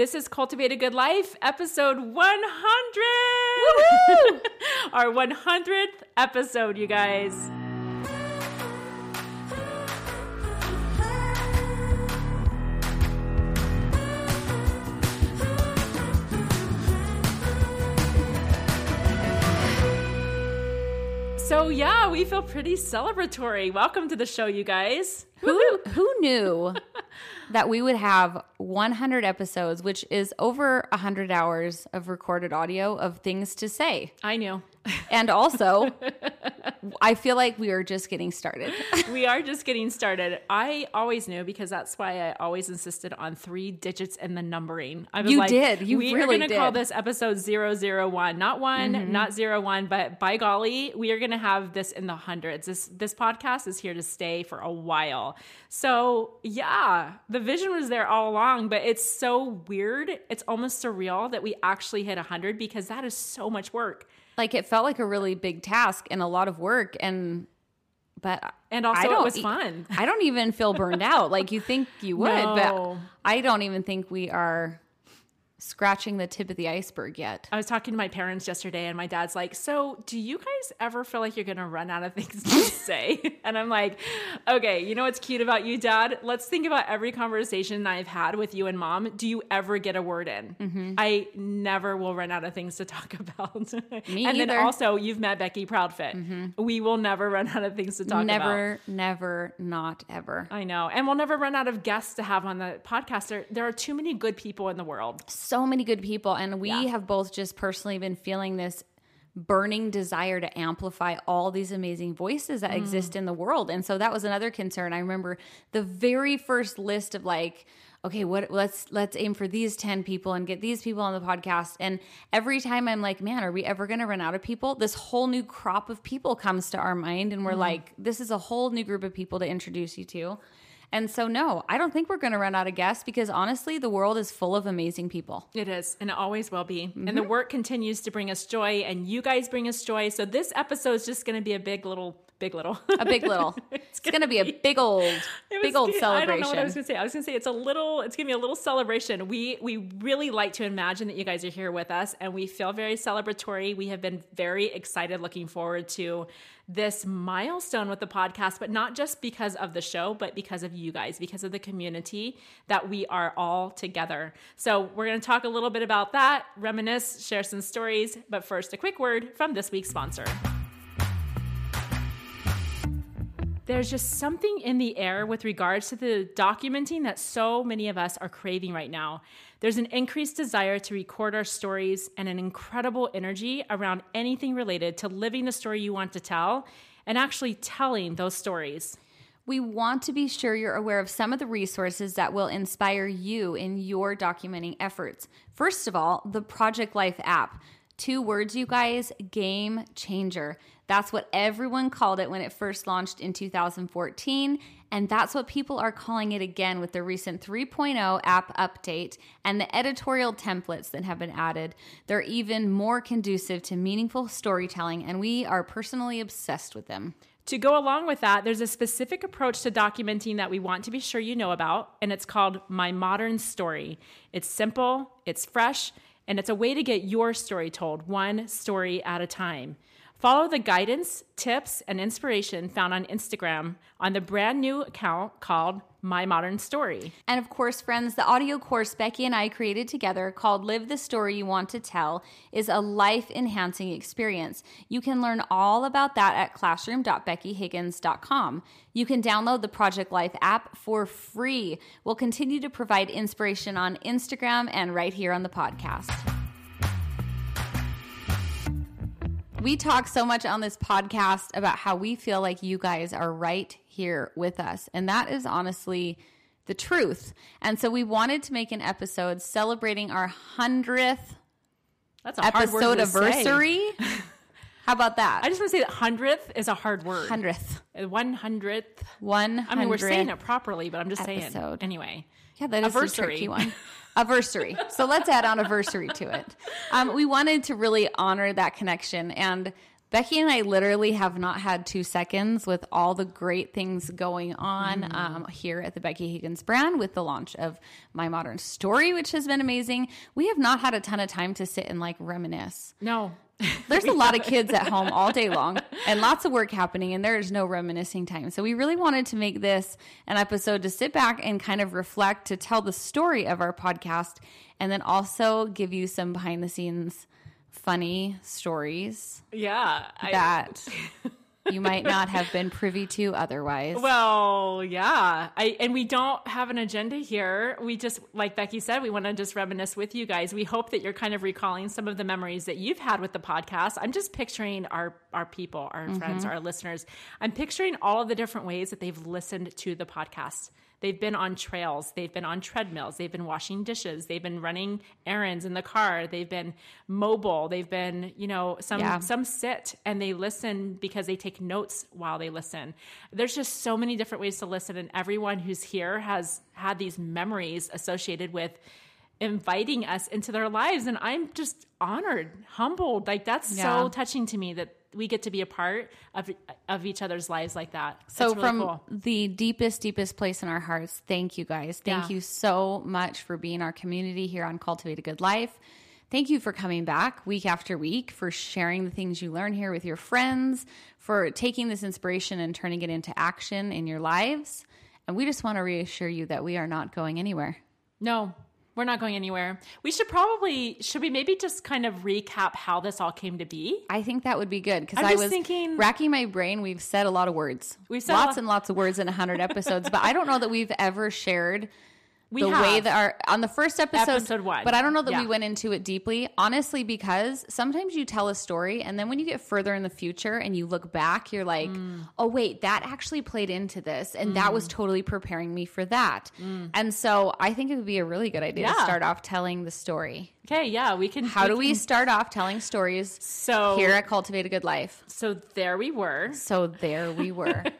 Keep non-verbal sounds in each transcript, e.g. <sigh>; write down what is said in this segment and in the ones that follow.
This is Cultivate a Good Life, episode 100. <laughs> Our 100th episode, you guys. So, yeah, we feel pretty celebratory. Welcome to the show, you guys. Who <laughs> who knew that we would have 100 episodes, which is over 100 hours of recorded audio of things to say. I knew. <laughs> And also, I feel like we are just getting started. <laughs> we are just getting started. I always knew because that's why I always insisted on three digits in the numbering. I was You like, did. You we really are going to call this episode 001. Not one, Mm-hmm. not zero one, but by golly, we are going to have this in the hundreds. This this podcast is here to stay for a while. So, yeah, the vision was there all along, but it's so weird. It's almost surreal that we actually hit 100 because that is so much work. Like it felt like a really big task and a lot of work and but And also I it was fun. I don't even feel burned out like you think you would, <laughs> No. but I don't even think we are scratching the tip of the iceberg yet. I was talking to my parents yesterday, and my dad's like, So, do you guys ever feel like you're going to run out of things to <laughs> say? <laughs> And I'm like, Okay, you know what's cute about you, dad? Let's think about every conversation I've had with you and mom. Do you ever get a word in? Mm-hmm. I never will run out of things to talk <laughs> about. Me and then either. Mm-hmm. also, you've met Becky Proudfit. We will never run out of things to talk about. Never, never, not ever. I know. And we'll never run out of guests to have on the podcast. There, there are too many good people in the world. so many good people and we Yeah. have both just personally been feeling this burning desire to amplify all these amazing voices that mm. exist in the world. And so that was another concern. I remember the very first list of like okay what let's let's aim for these 10 people and get these people on the podcast. And every time i'm like man are we ever going to run out of people? This whole new crop of people comes to our mind and we're mm. like this is a whole new group of people to introduce you to and so no i don't think we're going to run out of guests because honestly the world is full of amazing people It is, and it always will be. And Mm-hmm. the work continues to bring us joy, and you guys bring us joy. So this episode is just going to be a big little, big little, a big little. <laughs> It's, gonna gonna, be a big old, <laughs> big old I celebration. don't know what I was going to say. I was going to say it's a little. It's going to be a little celebration. We we really like to imagine that you guys are here with us, and we feel very celebratory. We have been very excited, looking forward to this milestone with the podcast, but not just because of the show, but because of you guys, because of the community that we are all together. So we're going to talk a little bit about that, reminisce, share some stories. But first, a quick word from this week's sponsor. There's just something in the air with regards to the documenting that so many of us are craving right now. There's an increased desire to record our stories and an incredible energy around anything related to living the story you want to tell and actually telling those stories. we want to be sure you're aware of some of the resources that will inspire you in your documenting efforts. First of all, the Project Life app. Two words, you guys game changer. That's what everyone called it when it first launched in 2014. And that's what people are calling it again with the recent 3.0 app update and the editorial templates that have been added. They're even more conducive to meaningful storytelling, and we are personally obsessed with them. To go along with that, there's a specific approach to documenting that we want to be sure you know about, and it's called My Modern Story. It's simple, it's fresh, and it's a way to get your story told, one story at a time. Follow the guidance, tips, and inspiration found on Instagram on the brand new account called My Modern Story. And of course, friends, the audio course Becky and I created together called Live the Story You Want to Tell is a life enhancing experience. You can learn all about that at classroom.beckyhiggins.com. You can download the Project Life app for free. We'll continue to provide inspiration on Instagram and right here on the podcast. We talk so much on this podcast about how we feel like you guys are right here with us. And that is honestly the truth. And so we wanted to make an episode celebrating our 100th That's a hard word episode to say. anniversary. <laughs> How about that? I just want to say that hundredth is a hard word. 100th. One hundredth. One I mean, we're saying it properly, but I'm just saying. Anyway. Yeah, that is a tricky one. <laughs> Aversary. So let's add on aversary to it. Um, we wanted to really honor that connection. And Becky and I literally have not had two seconds with all the great things going on Mm-hmm. um, here at the Becky Higgins brand with the launch of My Modern Story, which has been amazing. We have not had a ton of time to sit and like reminisce. No. <laughs> There's a lot of kids at home all day long and lots of work happening, and there is no reminiscing time. So, we really wanted to make this an episode to sit back and kind of reflect, to tell the story of our podcast, and then also give you some behind the scenes funny stories Yeah. I- that <laughs> you might not have been privy to otherwise. Well, yeah. I and we don't have an agenda here. We just like Becky said, we want to just reminisce with you guys. We hope that you're kind of recalling some of the memories that you've had with the podcast. I'm just picturing our our people, our friends, mm-hmm. our listeners. I'm picturing all of the different ways that they've listened to the podcast. They've been on trails, they've been on treadmills, they've been washing dishes, they've been running errands in the car, they've been mobile, they've been, you know, some Yeah. some sit and they listen because they take notes while they listen. There's just so many different ways to listen, and everyone who's here has had these memories associated with inviting us into their lives. And I'm just honored, humbled. Like that's Yeah. so touching to me that we get to be a part of of each other's lives like that. So, really from cool. the deepest, deepest place in our hearts, thank you guys. Thank Yeah. you so much for being our community here on Cultivate a Good Life. Thank you for coming back week after week, for sharing the things you learn here with your friends, for taking this inspiration and turning it into action in your lives. And we just want to reassure you that we are not going anywhere. No, we're not going anywhere. We should probably should we maybe just kind of recap how this all came to be? I think that would be good because I was thinking- racking my brain. We've said a lot of words. We've said lots lot- and lots of words in 100 episodes, but I don't know that we've ever shared We the have. way that our on the first episode, Episode one. but I don't know that Yeah. we went into it deeply, honestly, because sometimes you tell a story and then when you get further in the future and you look back, you're like, Mm. oh wait, that actually played into this, and that was totally preparing me for that. Mm. And so I think it would be a really good idea to start off telling the story. Okay, yeah, we can How do we can- start off telling stories so here at Cultivate a Good Life? so there we were. So there we were. <laughs>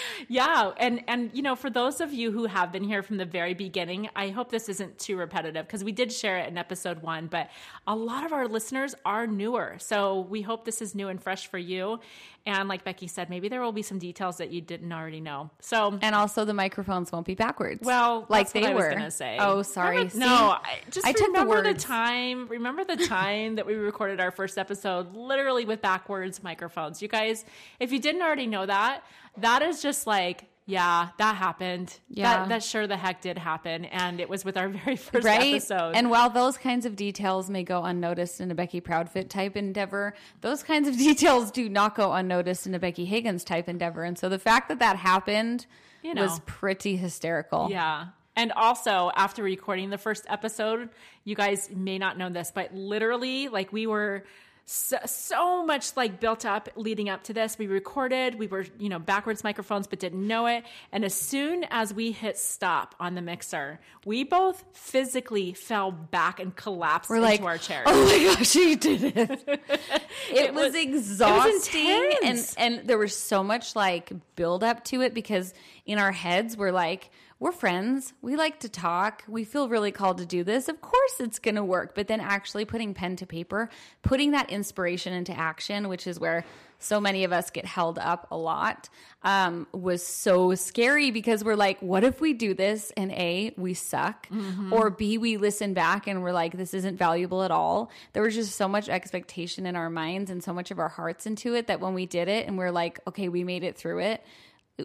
<laughs> Yeah, and and you know, for those of you who have been here from the very beginning, I hope this isn't too repetitive because we did share it in episode 1, but a lot of our listeners are newer. So we hope this is new and fresh for you. And like Becky said, maybe there will be some details that you didn't already know. So and also the microphones won't be backwards. well, like that's they what I was were. gonna say. Oh, sorry. Remember- See? no, I, just I took the remember the, time. Remember the <laughs> time that we recorded our first episode, literally with backwards microphones. You guys, if you didn't already know that, that is just like. Yeah, that happened. Yeah. that, that sure the heck did happen, and it was with our <laughs> very first right? episode. And while those kinds of details may go unnoticed in a Becky Proudfit type endeavor, those kinds of <laughs> details do not go unnoticed in a Becky Higgins type endeavor. And so the fact that that happened You know. was pretty hysterical. Yeah. And also, after recording the first episode, you guys may not know this, but literally, like, we were so, so much like built up leading up to this. We recorded, we were, you know, backwards microphones, but didn't know it. And as soon as we hit stop on the mixer, we both physically fell back and collapsed We're into like, our chairs. oh my gosh, you did it. <laughs> it, was, was- it was exhausting. and, and there was so much like build up to it because in our heads, we're like, we're friends. We like to talk. We feel really called to do this. Of course, it's going to work. But then actually putting pen to paper, putting that inspiration into action, which is where so many of us get held up a lot, um, was so scary because we're like, what if we do this and A, we suck, or B, we listen back and we're like, this isn't valuable at all. There was just so much expectation in our minds and so much of our hearts into it that when we did it and we're like, okay, we made it through it,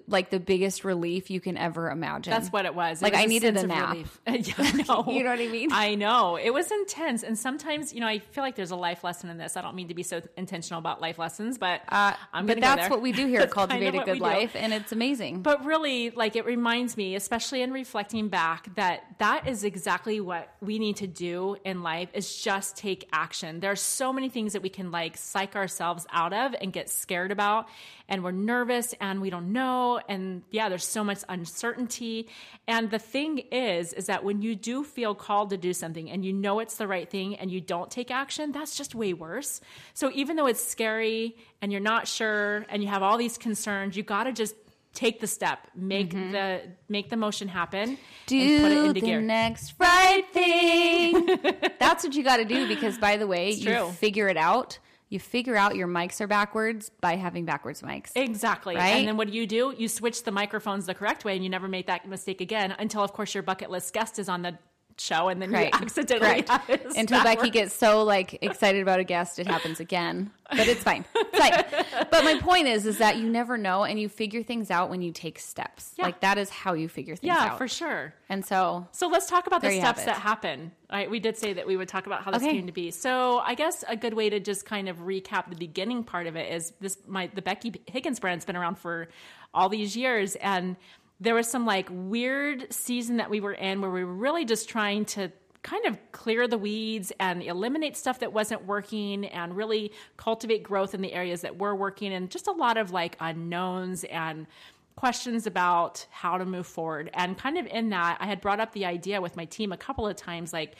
like the biggest relief you can ever imagine. That's what it was. It Like, was I needed sense a nap. <laughs> yeah, know. <laughs> You know what I mean? I know. It was intense. And sometimes, you know, I feel like there's a life lesson in this. I don't mean to be so intentional about life lessons, but Uh, I'm but that's what we do here at <laughs> Cultivate a Good we do. Life, and it's amazing. But really, like it reminds me, especially in reflecting back, that that is exactly what we need to do in life is just take action. There are so many things that we can like psych ourselves out of and get scared about, and we're nervous and we don't know. And yeah, there's so much uncertainty. And the thing is, is that when you do feel called to do something and you know it's the right thing and you don't take action, that's just way worse. So even though it's scary and you're not sure and you have all these concerns, you got to just take the step, make mm-hmm. the make the motion happen, do and put it into the gear. next right thing. <laughs> That's what you got to do because, by the way, you figure it out. You figure out your mics are backwards by having backwards mics. Exactly. Right? And then what do you do? You switch the microphones the correct way and you never make that mistake again until, of course, your bucket list guest is on the show and then Right. you accidentally Correct. have it Until Becky gets so like excited about a guest, it happens again. But it's fine. It's fine. But my point is, is that you never know, and you figure things out when you take steps. Yeah. Like that is how you figure things out. Yeah, out. for sure. And so, So let's talk about the There you have steps that happen. Right, we did say that we would talk about how this Okay. came to be. So I guess a good way to just kind of recap the beginning part of it is this: my the Becky Higgins brand's been around for all these years, and there was some like weird season that we were in where we were really just trying to kind of clear the weeds and eliminate stuff that wasn't working and really cultivate growth in the areas that were working and just a lot of like unknowns and questions about how to move forward. And kind of in that, I had brought up the idea with my team a couple of times like,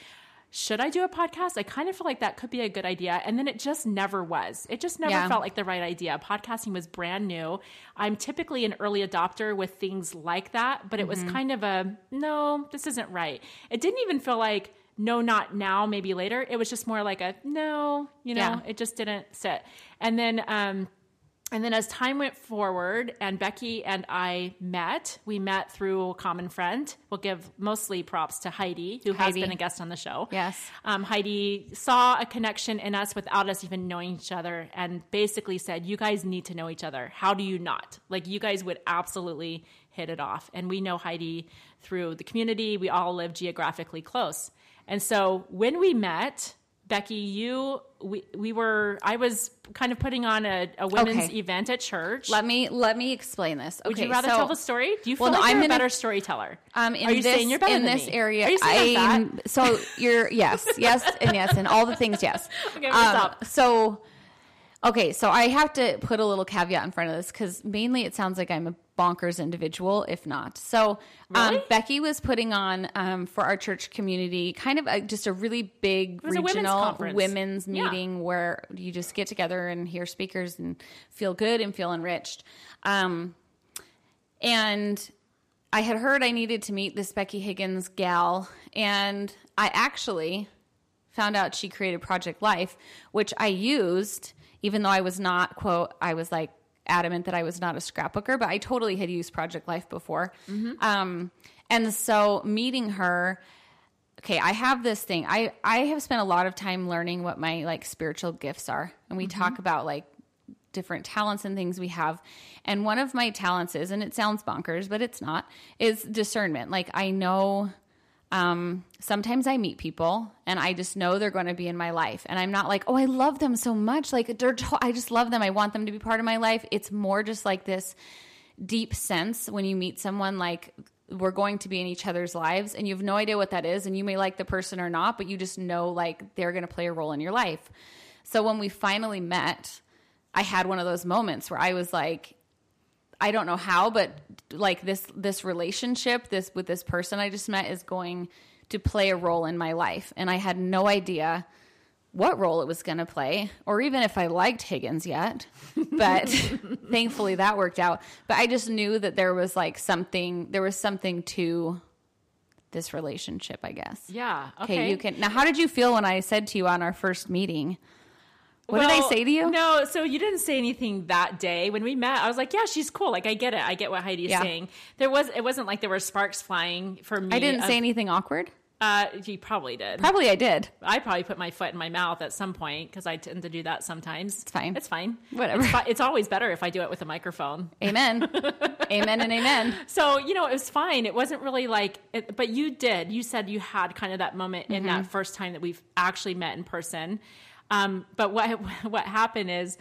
should I do a podcast? I kind of feel like that could be a good idea. And then it just never was. It just never Yeah. felt like the right idea. Podcasting was brand new. I'm typically an early adopter with things like that, but it was kind of a no, this isn't right. It didn't even feel like no, not now, maybe later. It was just more like a no, you know, Yeah. it just didn't sit. And then, um, and then as time went forward and Becky and I met, we met through a common friend. We'll give mostly props to Heidi, who has been a guest on the show. Yes. Um, Heidi saw a connection in us without us even knowing each other and basically said, You guys need to know each other. How do you not? Like, you guys would absolutely hit it off. And we know Heidi through the community. We all live geographically close. And so when we met, Becky, you, we, we were, I was kind of putting on a, a women's Okay. event at church. let me let me explain this. Would you rather so, tell the story? Do you feel Well, like I'm you're a better storyteller? Um, in Are you this, saying you're better in this me? area? Are you saying I'm I'm- so you're yes, <laughs> yes, and yes, and all the things. Yes. <laughs> Okay, up? So, okay, so I have to put a little caveat in front of this because mainly it sounds like I'm a bonkers individual, if not. So, um, Becky was putting on um, for our church community kind of a, just a really big women's regional women's Yeah. meeting where you just get together and hear speakers and feel good and feel enriched. Um, and I had heard I needed to meet this Becky Higgins gal, and I actually found out she created Project Life, which I used, even though I was not, quote, I was like adamant that I was not a scrapbooker, but I totally had used Project Life before. Um, and so meeting her, okay, I have this thing. I, I have spent a lot of time learning what my like spiritual gifts are. And we talk about like different talents and things we have. And one of my talents is, and it sounds bonkers, but it's not, is discernment. Like I know um, sometimes I meet people and I just know they're going to be in my life. And I'm not like, oh, I love them so much. Like they're to- I just love them. I want them to be part of my life. It's more just like this deep sense when you meet someone like we're going to be in each other's lives and you have no idea what that is and you may like the person or not but you just know like they're going to play a role in your life so when we finally met i had one of those moments where i was like i don't know how but like this this relationship this with this person i just met is going to play a role in my life and i had no idea what role it was going to play or even if I liked Higgins yet. <laughs> But <laughs> thankfully that worked out. But I just knew that there was like something there was something to this relationship, I guess. Yeah. Okay, Okay. you can. Now how did you feel when I said to you on our first meeting? What did I say to you? No, so you didn't say anything that day when we met. I was like, "Yeah, she's cool. Like, I get it. I get what Heidi's Yeah. saying." There was. It wasn't like there were sparks flying for me. I didn't of- say anything awkward. Uh, you probably did. Probably I did. I probably put my foot in my mouth at some point because I tend to do that sometimes. It's fine. It's fine. Whatever. It's, it's always better if I do it with a microphone. Amen. <laughs> amen and amen. So you know, it was fine. It wasn't really like, it, but you did. You said you had kind of that moment in Mm-hmm. that first time that we've actually met in person. Um, but what <laughs> what happened is,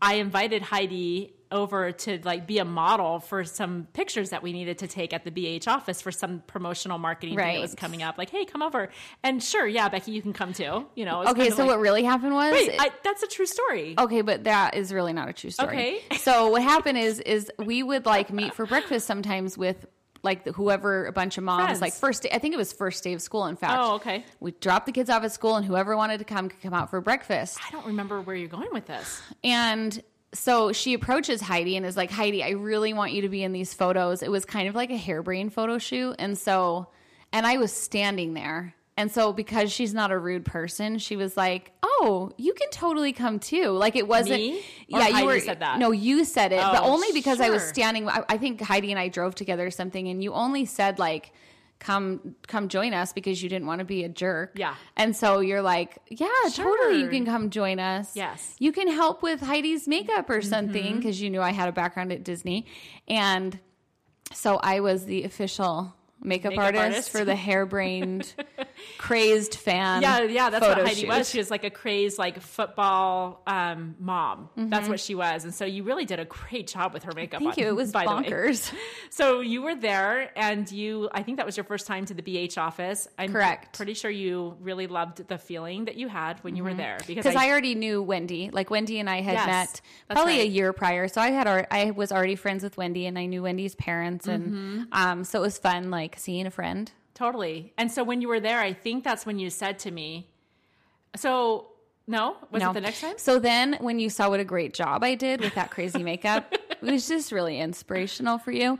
I invited Heidi over to like be a model for some pictures that we needed to take at the BH office for some promotional marketing thing that was coming up. Like, hey, come over. And sure, yeah, Becky, you can come too. You know. Okay, so like- what really happened was Wait, I, that's a true story. Okay, but that is really not a true story. Okay. so what happened is is we would like meet for breakfast sometimes with like the, whoever a bunch of moms Friends. like first day, I think it was first day of school in fact. Oh, okay. We dropped the kids off at school and whoever wanted to come could come out for breakfast. I don't remember where you're going with this. And so she approaches Heidi and is like, Heidi, I really want you to be in these photos. It was kind of like a harebrained photo shoot. And so, and I was standing there And so because she's not a rude person, she was like, "Oh, you can totally come too." Like it wasn't Me? Yeah, you were said that? No, you said it, but Oh, only because I was standing I, I think Heidi and I drove together or something and you only said like come come join us because you didn't want to be a jerk. Yeah. And so you're like, "Yeah, totally you can come join us." Yes. Mm-hmm. You can help with Heidi's makeup or something because you knew I had a background at Disney. And so I was the official makeup, Makeup artist, artist. for the harebrained, <laughs> crazy fan. Yeah, yeah, that's what Heidi shoot. was. She was like a crazed like football um, mom. That's Mm-hmm. what she was, and so you really did a great job with her makeup. Thank on- you. It was by bonkers. <laughs> So you were there, and you. I think that was your first time to the BH office. I'm Correct. Pretty sure you really loved the feeling that you had when you were there because Because I, already knew Wendy. Like Wendy and I had Yes, met that's probably a year prior. So I had al- I was already friends with Wendy and I knew Wendy's parents and Mm-hmm. um so it was fun like seeing a friend. Totally. And so when you were there, I think that's when you said to me. So no, was it the next time? So then when you saw what a great job I did with that crazy makeup, it was just really inspirational for you.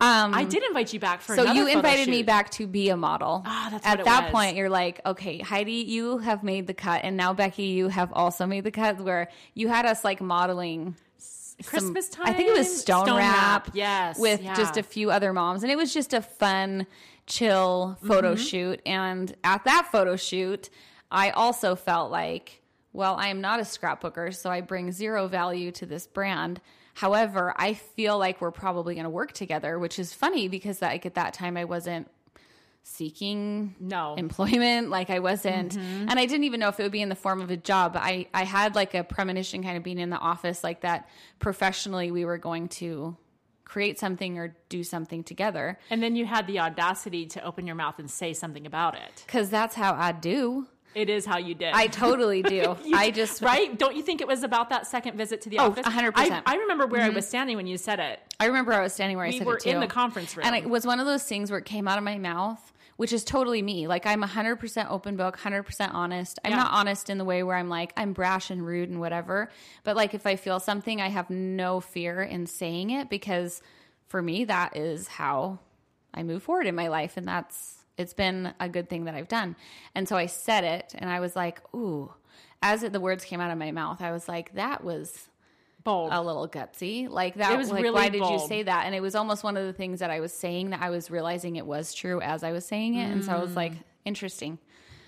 Um I did invite you back for. so you invited me back to be a model. Ah, that's At that was. point, you're like, okay, Heidi, you have made the cut, and now Becky, you have also made the cut. Where you had us like modeling some- Christmas time. I think it was Stone, Stone Wrap. Wrap, yes, with yeah. just a few other moms, and it was just a fun, chill photo Mm-hmm. shoot. And at that photo shoot, I also felt like, well, I am not a scrapbooker, so I bring zero value to this brand. However, I feel like we're probably going to work together, which is funny because like at that time I wasn't seeking No. employment like i wasn't Mm-hmm. and i didn't even know if it would be in the form of a job but i i had like a premonition kind of being in the office like that professionally we were going to create something or do something together And then you had the audacity to open your mouth and say something about it. because that's how i do It is how you did. i totally do <laughs> i just right? Don't you think it was about that second visit to the Oh, office? 100%. I, I remember where I mm-hmm. was standing when you said it. I remember I was standing where I We said were it too. in the conference room. and it was one of those things where it came out of my mouth, which is totally me. Like I'm 100% open book, 100% honest. I'm Yeah. not honest in the way where I'm like I'm brash and rude and whatever, but like if I feel something, I have no fear in saying it because for me that is how I move forward in my life and that's it's been a good thing that I've done. And so I said it and I was like, "Ooh." As it, the words came out of my mouth, I was like, "That was bold. a little gutsy. Like that It was like really why did you say that? And it was almost one of the things that I was saying that I was realizing it was true as I was saying it. And so I was like, Hmm. interesting.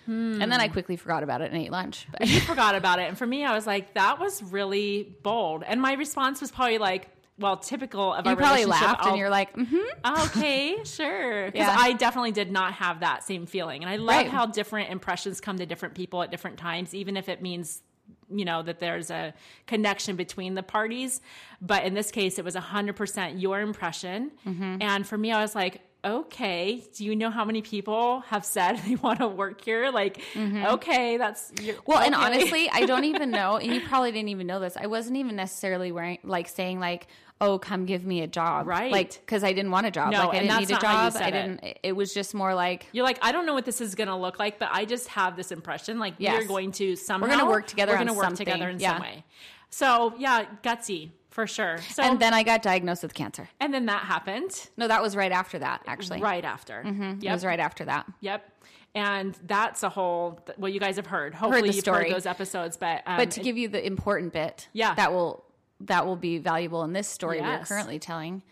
And then I quickly forgot about it and ate lunch. But <laughs> you forgot about it. And for me, I was like, that was really bold. And my response was probably like, well, typical of you our probably relationship. laughed I'll- and you're like, mm-hmm. okay, <laughs> sure. Because Yeah. I definitely did not have that same feeling. And I love Right. how different impressions come to different people at different times, even if it means, you know, that there's a connection between the parties. But in this case, it was 100% your impression. Mm-hmm. And for me, I was like, okay, do you know how many people have said <laughs> they want to work here? Like, okay, that's Mm-hmm. Well, and honestly, I don't <laughs> even know, and you probably didn't even know this. I wasn't even necessarily wearing like saying like, "Oh, come give me a job," Right. Like because I didn't want a job. No, like I didn't need a job. I it. didn't. It was just more like You're like, I don't know what this is going to look like, but I just have this impression. Like Yes. we're going to somehow We're gonna work together We're gonna work something. together in Yeah. some way. So yeah, gutsy for sure. So and then I got diagnosed with cancer. and then that happened No, that was right after that. Actually, right after. It Yep. was right after that. Yep. And that's a whole. Well, you guys have heard. Hopefully, the you've story. heard those episodes. But um, But to give you the important bit, Yeah. that will that will be valuable in this story we're currently telling.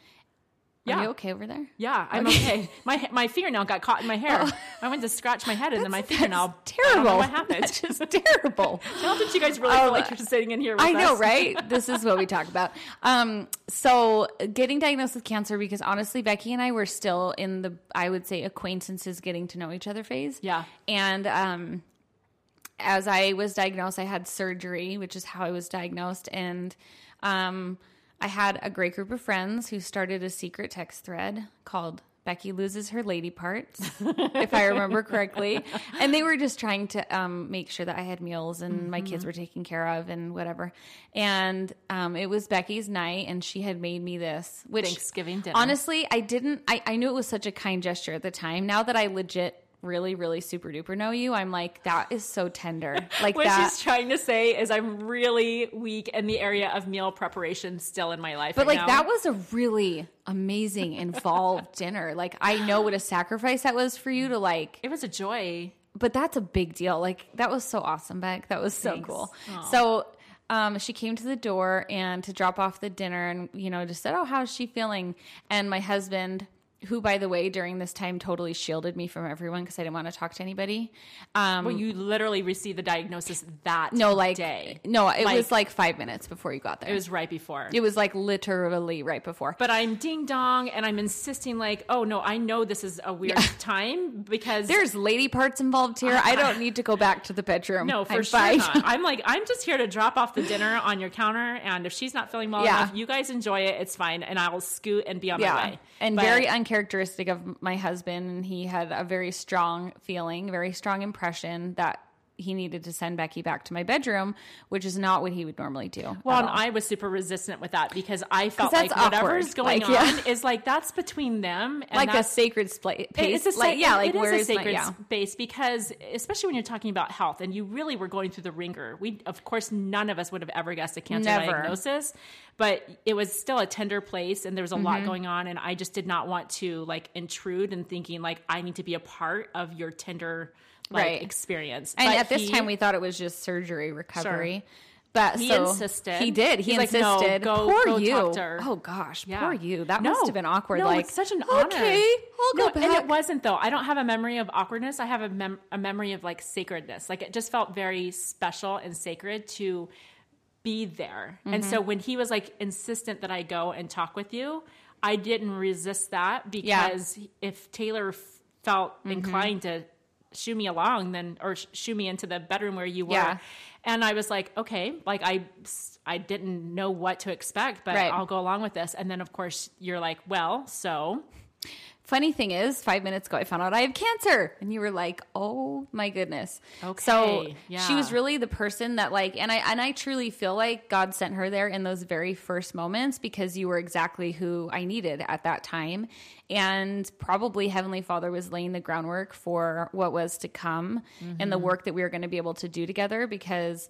Yeah. Are you okay over there? yeah, I'm okay. my my fingernail got caught in my hair. I went to scratch my head, and then my fingernail. That's I don't know terrible. what happened? That's just terrible. <laughs> How did you guys really feel like you're sitting in here? With I know, us? right? <laughs> This is what we talk about. Um, so getting diagnosed with cancer because honestly, Becky and I were still in the I would say acquaintances getting to know each other phase. Yeah. And um, as I was diagnosed, I had surgery, which is how I was diagnosed, and um, I had a great group of friends who started a secret text thread called Becky loses her lady parts, if I remember <laughs> correctly. And they were just trying to um, make sure that I had meals and my kids were taken care of and whatever. And um, it was Becky's night, and she had made me this, which Thanksgiving dinner. honestly, I didn't. I, I knew it was such a kind gesture at the time. Now that I legit, really, really super duper know you, I'm like, that is so tender. <laughs> Like What that. she's trying to say is I'm really weak in the area of meal preparation still in my life. But right like now. that was a really amazing involved <laughs> dinner. Like I know what a sacrifice that was for you to like it was a joy. but that's a big deal. Like that was so awesome, Beck. That was so Thanks. cool. Aw. So um, she came to the door and to drop off the dinner and you know just said, "Oh, how's she feeling?" And my husband, who by the way during this time totally shielded me from everyone because I didn't want to talk to anybody. Um, Well, you literally received the diagnosis that no, like day. no, it Like- was like five minutes before you got there. It was right before. It was like literally right before. but I'm ding dong and I'm insisting like, oh no, I know this is a weird <laughs> time because There's lady parts involved here. I don't need to go back to the bedroom. no, for I'm sure. I'm like, <laughs> I'm just here to drop off the dinner on your counter, and if she's not feeling well Yeah. enough, you guys enjoy it. It's fine, and I will scoot and be on my way. And But- very uncharacteristic of my husband. And he had a very strong feeling, very strong impression that he needed to send Becky back to my bedroom, which is not what he would normally do. Well, and all. I was super resistant with that because I felt like whatever's awkward. going Like, yeah. on is like that's between them and like a sacred space. It's a like, yeah, like it is where a is my- sacred yeah. space because especially when you're talking about health and you really were going through the wringer. We of course none of us would have ever guessed a cancer Never. diagnosis, but it was still a tender place and there was a Mm-hmm. lot going on and I just did not want to like intrude and thinking like I need to be a part of your tender like Right. experience. And But at this he- time, we thought it was just surgery recovery. But He so insisted. He did. He He's like, "No, insisted. go- poor go you. talk to her." Oh gosh, Yeah. poor you. That No. must have been awkward. No, like such an honor. Okay, I'll go no, back. and it wasn't though. I don't have a memory of awkwardness. I have a, mem- a memory of like sacredness. Like it just felt very special and sacred to be there. And Mm-hmm. so when he was like insistent that I go and talk with you, I didn't resist that Yeah. because if Taylor f- felt Mm-hmm. inclined to shoo me along, then or sh- shoo me into the bedroom where you were. Yeah. And I was like, okay, like I, I didn't know what to expect, but Right. I'll go along with this. And then of course you're like, well, so Funny thing is, five minutes ago, I found out I have cancer, and you were like, "Oh my goodness!" Okay, so yeah. she was really the person that, like, and I and I truly feel like God sent her there in those very first moments because you were exactly who I needed at that time, and probably Heavenly Father was laying the groundwork for what was to come and the Mm-hmm. work that we were going to be able to do together because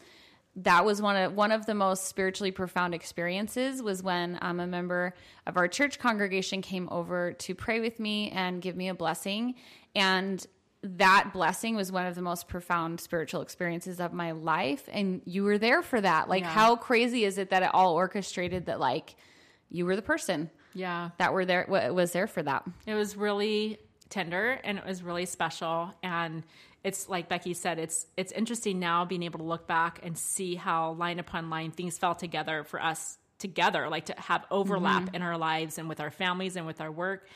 that was one of one of the most spiritually profound experiences was when um, a member of our church congregation came over to pray with me and give me a blessing. And that blessing was one of the most profound spiritual experiences of my life. And you were there for that. Like Yeah. how crazy is it that it all orchestrated that like you were the person yeah, that were there wa- was there for that? It was really tender and it was really special. And it's like Becky said, it's it's interesting now being able to look back and see how line upon line things fell together for us together, like to have overlap Mm-hmm. in our lives and with our families and with our work.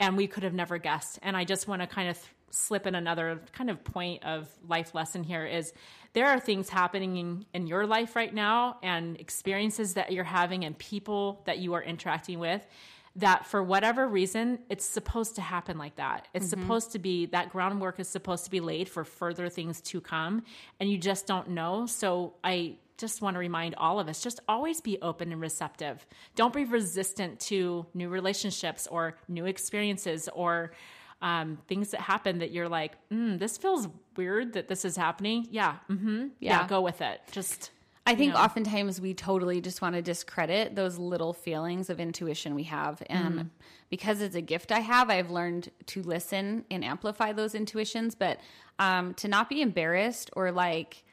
And we could have never guessed. And I just want to kind of th- slip in another kind of point of life lesson here is there are things happening in, in your life right now and experiences that you're having and people that you are interacting with that for whatever reason it's supposed to happen like that. It's supposed to be that groundwork is supposed to be laid for further things to come and you just don't know. So i just want to remind all of us just always be open and receptive. Don't be resistant to new relationships or new experiences or um, things that happen that you're like mm, this feels weird that this is happening. Yeah mm-hmm. Yeah. Yeah. go with it. Just I think know? oftentimes we totally just want to discredit those little feelings of intuition we have. And Mm-hmm. because it's a gift I have, I've learned to listen and amplify those intuitions, but um, to not be embarrassed or like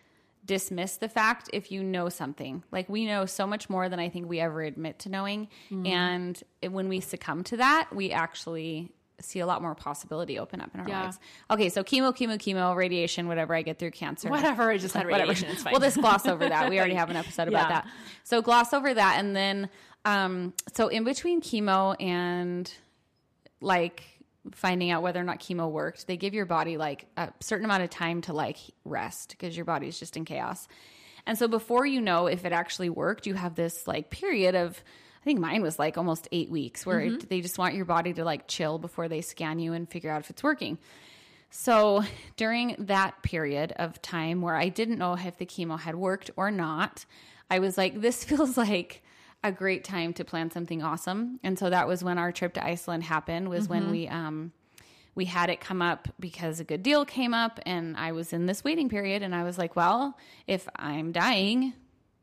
dismiss the fact if you know something. Like we know so much more than I think we ever admit to knowing. Mm-hmm. And when we succumb to that, we actually see a lot more possibility open up in our Yeah. lives. Okay, so chemo, chemo, chemo, radiation, whatever I get through cancer. whatever i just had Whatever. radiation it's fine We'll just gloss over that. We already <laughs> have an episode about that. So gloss over that, and then um, so in between chemo and like finding out whether or not chemo worked, they give your body like a certain amount of time to like rest because your body's just in chaos. And so before you know if it actually worked, you have this like period of I think mine was like almost eight weeks where Mm-hmm. it, they just want your body to like chill before they scan you and figure out if it's working. So during that period of time where I didn't know if the chemo had worked or not, I was like, <laughs> this feels like a great time to plan something awesome. And so that was when our trip to Iceland happened, was when we um we had it come up because a good deal came up and I was in this waiting period and I was like, well, if I'm dying,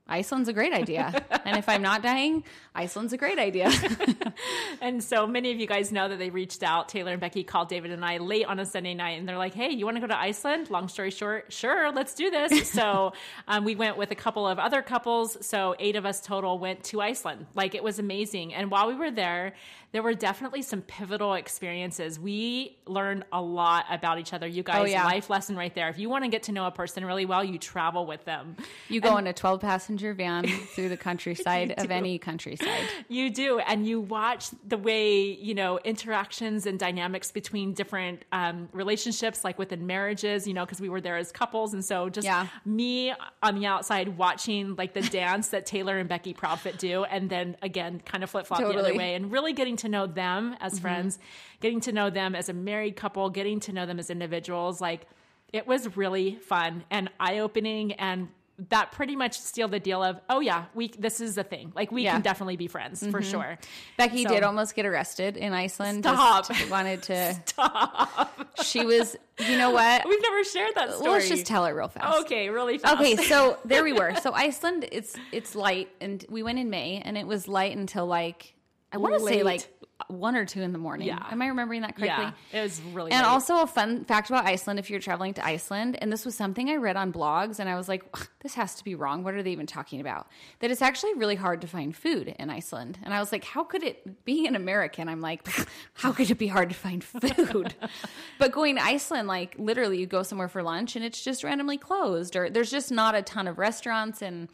Iceland's a great idea. <laughs> and if I'm not dying, Iceland's a great idea. <laughs> And so many of you guys know that they reached out. Taylor and Becky called David and I late on a Sunday night, and they're like, "Hey, you want to go to Iceland?" Long story short, sure, let's do this. <laughs> so um, we went with a couple of other couples. So eight of us total went to Iceland. Like it was amazing. And while we were there, there were definitely some pivotal experiences. We learned a lot about each other. You guys, yeah. life lesson right there. If you want to get to know a person really well, you travel with them. You go on a 12 passenger van <laughs> through the countryside of any countryside. You do, and you watch the way you know interactions and dynamics between different um, relationships, like within marriages. You know, because we were there as couples, and so just Yeah. me on the outside watching like the dance that Taylor and Becky Proudfit do, and then again, kind of flip flop the other way, and really getting to know them as friends, getting to know them as a married couple, getting to know them as individuals. Like it was really fun and eye opening and. That pretty much sealed the deal of, oh yeah, we this is a thing. Like we Yeah. can definitely be friends for mm-hmm. sure. Becky So- did almost get arrested in Iceland. Stop. <laughs> Wanted to. <laughs> Stop. She was, you know what? We've never shared that story. Let's just tell it real fast. Okay, really fast. Okay, so <laughs> there we were. So Iceland, it's it's light, and we went in May, and it was light until like I want to say like one or two in the morning. Yeah. Am I remembering that correctly? Yeah, it was really. And late. also a fun fact about Iceland, if you're traveling to Iceland, and this was something I read on blogs, and I was like, this has to be wrong. What are they even talking about? That it's actually really hard to find food in Iceland. And I was like, how could it, being an American, I'm like, how could it be hard to find food? <laughs> but going to Iceland, like literally you go somewhere for lunch and it's just randomly closed, or there's just not a ton of restaurants. And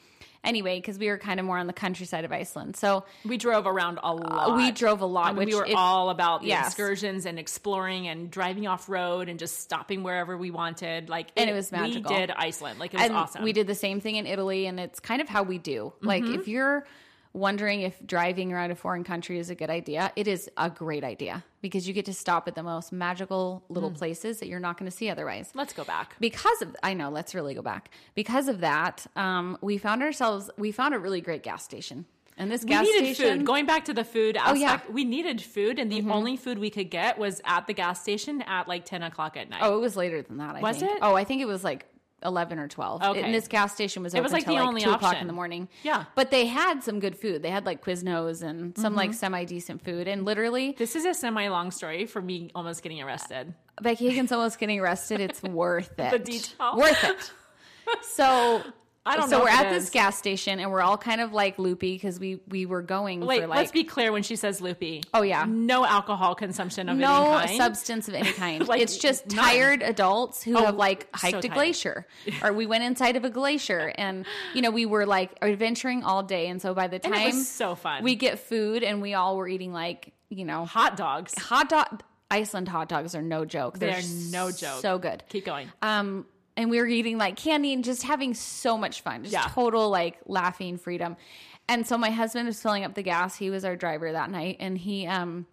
anyway, because we were kind of more on the countryside of Iceland. So we drove around a lot. we drove a lot, I mean, we were if- all about the Yes. excursions and exploring and driving off road and just stopping wherever we wanted. Like, And it was magical. We did Iceland. Like, it was and awesome. We did the same thing in Italy, and it's kind of how we do. Like, Mm-hmm. if you're wondering if driving around a foreign country is a good idea, it is a great idea because you get to stop at the most magical little Mm. places that you're not going to see otherwise. Let's go back. Because of, I know, let's really go back. Because of that, um, we found ourselves, we found a really great gas station. And this We gas needed station, food. Going back to the food Oh, yeah. Mm-hmm. we needed food, and the only food we could get was at the gas station at like ten o'clock at night. oh, it was later than that. I Was think. it? Oh, I think it was like. 11 or 12 Okay. and this gas station was open It was, like, the like only 2 o'clock in the morning Yeah. but they had some good food they had like quiznos and some Mm-hmm. like semi decent food and literally This is a semi long story for me almost getting arrested. becky higgins almost getting arrested it's <laughs> worth it The detail. worth it <laughs> so I don't so know we're if it at this gas station and we're all kind of like loopy because we we were going Wait, for like let's be clear when she says loopy. Oh, yeah. No alcohol consumption of no any kind. substance of any <laughs> kind. Like, it's just none. tired adults who Oh, have like so hiked a glacier, <laughs> or we went inside of a glacier, and you know we were like adventuring all day. And so by the time so fun. we get food, and we all were eating like you know hot dogs. hot dog. Iceland hot dogs are no joke. They're, They're no joke. So good. Keep going. Um, and we were eating like candy and just having so much fun, just Yeah. total like laughing freedom. And so my husband was filling up the gas. He was our driver that night, and he um.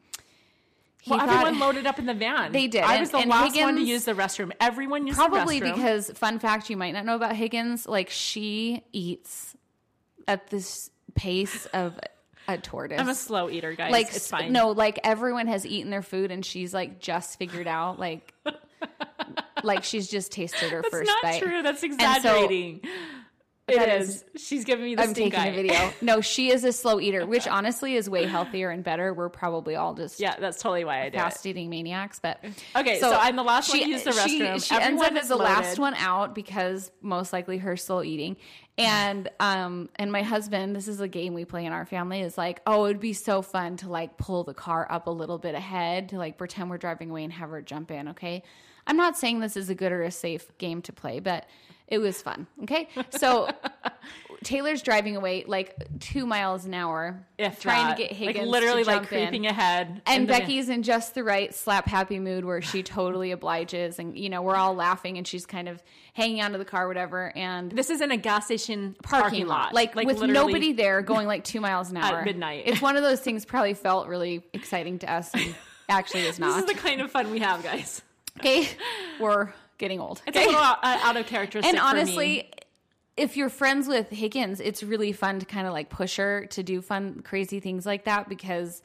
He Well, everyone loaded up in the van. They did, I was the and last one to use the restroom. Everyone used Probably the restroom. because fun fact you might not know about Higgins, like she eats at this pace of a tortoise. I'm a slow eater, guys. like it's fine. no, like everyone has eaten their food and she's like just figured out like <laughs> like she's just tasted her that's first not bite. true. That's so- exaggerating. it That is. She's giving me the I'm taking eye. a video. <laughs> No, she is a slow eater, which honestly is way healthier and better. We're probably all just Yeah, that's totally why I do it. fast eating maniacs, but Okay, so I'm the last one to use the She, restroom. she ends Everyone up as is the last one out because most likely her slow eating. And um and my husband, this is a game we play in our family, is like, oh, it'd be so fun to like pull the car up a little bit ahead to like pretend we're driving away and have her jump in. Okay, I'm not saying this is a good or a safe game to play, but it was fun. Okay, so. <laughs> Taylor's driving away like two miles an hour, If trying that. to get Higgins like literally like jump in. creeping ahead. And in the- Becky's in just the right slap happy mood where she totally <laughs> obliges and you know, we're all laughing and she's kind of hanging onto the car, whatever, and This is in a gas station parking, lot, Like, with nobody there <laughs> going like two miles an hour. at midnight. It's one of those things probably felt really exciting to us and actually is not. This not. is the kind of fun we have, guys. Okay. <laughs> We're getting old. It's okay? a little out, uh, out of character. and for me. honestly, if you're friends with Higgins, it's really fun to kind of like push her to do fun, crazy things like that because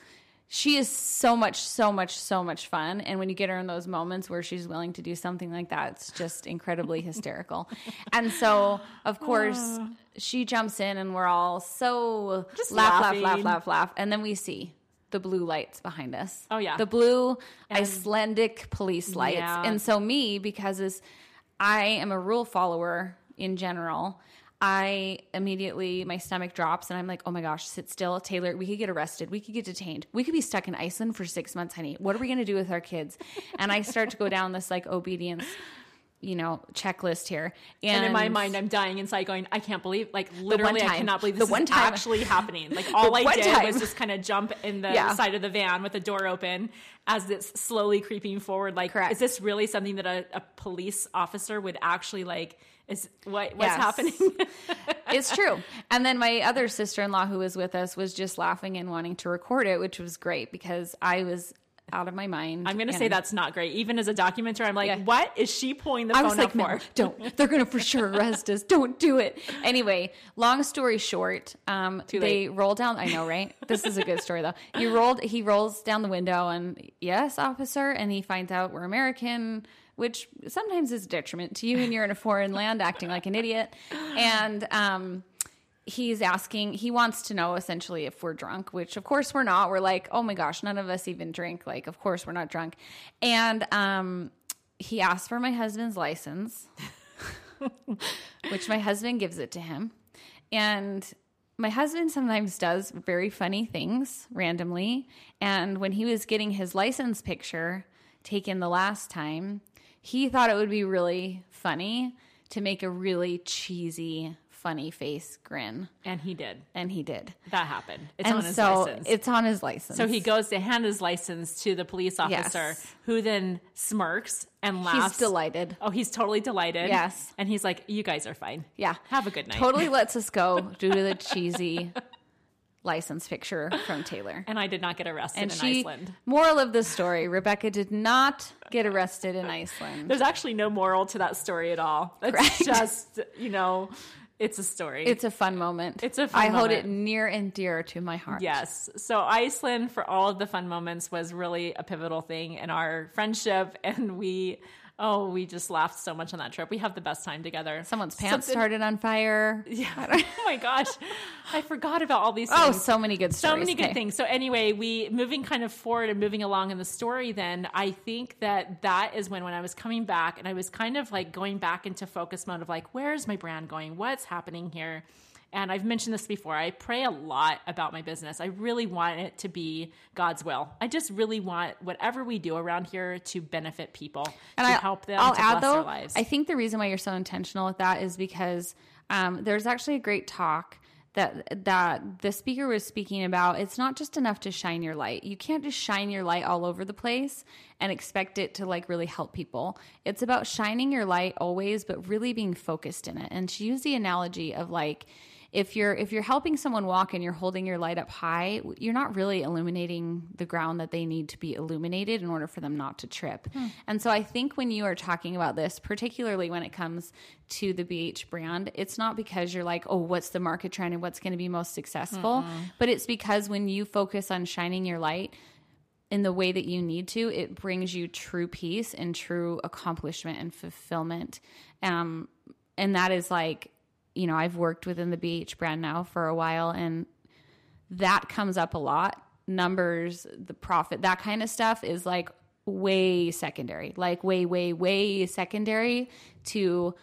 she is so much, so much, so much fun. And when you get her in those moments where she's willing to do something like that, it's just incredibly <laughs> hysterical. And so, of course, she jumps in, and we're all so Just laugh, laughing. laugh, laugh, laugh, laugh. And then we see the blue lights behind us. Oh, yeah. The blue Icelandic police lights. Yeah. And so, me, because as I am a rule follower in general, I immediately my stomach drops and I'm like, oh my gosh, sit still, Taylor. We could get arrested. We could get detained. We could be stuck in Iceland for six months, honey. What are we gonna do with our kids? And I start to go down this like obedience, you know, checklist here. And, And in my mind, I'm dying inside, going, I can't believe, like, literally, I cannot believe The this one is time. actually happening. Like, <laughs> all I did time. was just kind of jump in the Yeah. side of the van with the door open as it's slowly creeping forward. Like, Correct. is this really something that a, a police officer would actually like? Is what what's Yes. happening? <laughs> it's true. And then my other sister in law who was with us was just laughing and wanting to record it, which was great because I was out of my mind. I'm going to say that's not great. Even as a documenter, I'm like, Yeah. what is she pulling the iPhone was like, up no, for? don't. <laughs> They're going to for sure arrest us. Don't do it. Anyway, long story short, um, they late. roll down. I know, right? This is a good story though. <laughs> He rolled. He rolls down the window and yes, officer, and he finds out we're American. Which sometimes is a detriment to you when you're in a foreign land acting like an idiot. And um, he's asking, he wants to know essentially if we're drunk, which of course we're not. We're like, oh my gosh, none of us even drink. Like, of course we're not drunk. And um, he asked for my husband's license, <laughs> which my husband gives it to him. And my husband sometimes does very funny things randomly. And when he was getting his license picture taken the last time, he thought it would be really funny to make a really cheesy, funny face grin. And he did. And he did. That happened. It's and on his so license. it's on his license. So he goes to hand his license to the police officer, Yes. who then smirks and laughs. He's delighted. Oh, he's totally delighted. Yes. And he's like, You guys are fine. Yeah. Have a good night. Totally <laughs> lets us go due to the cheesy <laughs> license picture from Taylor. And I did not get arrested And in she, Iceland. moral of the story, Rebecca did not get arrested in Iceland. There's actually no moral to that story at all. It's just, you know, it's a story. It's a fun moment. It's a fun moment. I hold it near and dear to my heart. Yes. So Iceland, for all of the fun moments, was really a pivotal thing in our friendship. And we, oh, we just laughed so much on that trip. We have the best time together. Someone's pants Something- started on fire. Yeah. <laughs> oh my gosh. I forgot about all these oh, things. Oh, so many good stories. so many good Okay. things. So anyway, we moving kind of forward and moving along in the story. Then I think that that is when when I was coming back and I was kind of like going back into focus mode of like, where's my brand going? What's happening here? And I've mentioned this before. I pray a lot about my business. I really want it to be God's will. I just really want whatever we do around here to benefit people, and to I, help them, I'll to add though, their lives. I think the reason why you're so intentional with that is because um, there's actually a great talk that that the speaker was speaking about. It's not just enough to shine your light. You can't just shine your light all over the place and expect it to like really help people. It's about shining your light always, but really being focused in it. And she used the analogy of like if you're if you're helping someone walk and you're holding your light up high you're not really illuminating the ground that they need to be illuminated in order for them not to trip. And so i think when you are talking about this particularly when it comes to the bh brand it's not because you're like oh what's the market trend and what's going to be most successful? But it's because when you focus on shining your light in the way that you need to, it brings you true peace and true accomplishment and fulfillment. Um, and that is like, you know, I've worked within the BH brand now for a while, and that comes up a lot. Numbers, the profit, that kind of stuff is like way secondary, like way, way, way secondary to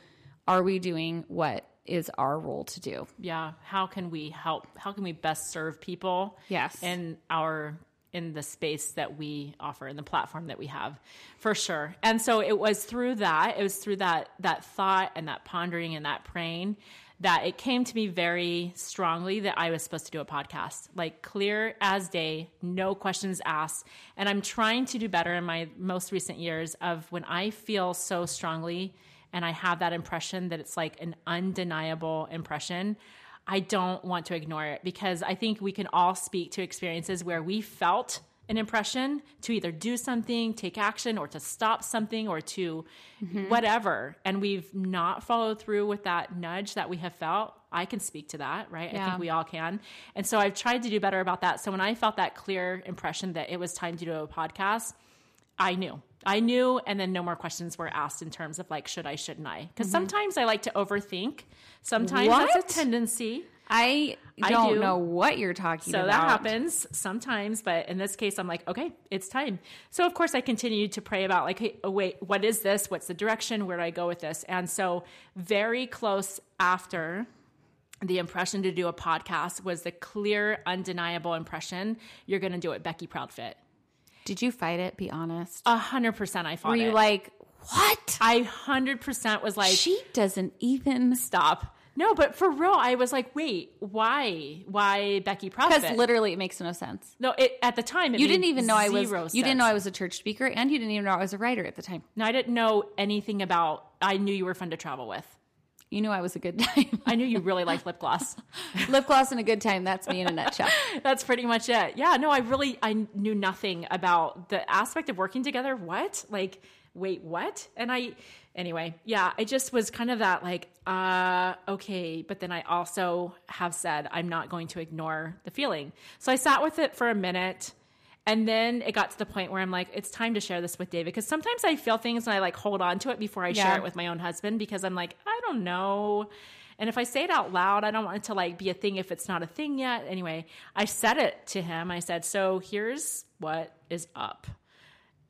are we doing what is our role to do? yeah how can we help how can we best serve people Yes. in our in the space that we offer in the platform that we have for sure and so it was through that it was through that that thought and that pondering and that praying that it came to me very strongly that I was supposed to do a podcast, like clear as day, no questions asked. And I'm trying to do better in my most recent years of when I feel so strongly and I have that impression that it's like an undeniable impression. I don't want to ignore it because I think we can all speak to experiences where we felt an impression to either do something, take action, or to stop something, or to mm-hmm. whatever. And we've not followed through with that nudge that we have felt. I can speak to that, right? I think we all can. And so I've tried to do better about that. So when I felt that clear impression that it was time to do a podcast, I knew. I knew, and then no more questions were asked in terms of like, should I, shouldn't I? Because mm-hmm. sometimes I like to overthink. Sometimes What? that's a tendency. I I don't do. know what you're talking So about. So that happens sometimes, but in this case, I'm like, okay, it's time. So of course, I continued to pray about like, hey, oh, wait, what is this? What's the direction? Where do I go with this? And so, very close after the impression to do a podcast was the clear, undeniable impression you're going to do it, Becky Proudfit. Did you fight it? Be honest. A hundred percent, I fought Were you it. like, what? I hundred percent was like, she doesn't even. stop. No, but for real, I was like, wait, why? Why Becky Because literally, it makes no sense. no, it, at the time, it You didn't even know I was. zero You didn't know I was a church speaker, and you didn't even know I was a writer at the time. No, I didn't know anything about. I knew you were fun to travel with. You knew I was a good <laughs> time. I knew you really liked lip gloss. <laughs> Lip gloss and a good time. That's me in a nutshell. <laughs> That's pretty much it. Yeah, no, I really I knew nothing about the aspect of working together. What? Like, wait, what? And I anyway, yeah, I just was kind of that like, uh, okay, but then I also have said I'm not going to ignore the feeling. So I sat with it for a minute. And then it got to the point where I'm like, it's time to share this with David. Because sometimes I feel things and I like hold on to it before I share it with my own husband because I'm like, I don't know. And if I say it out loud, I don't want it to like be a thing if it's not a thing yet. Anyway, I said it to him. I said, So here's what is up.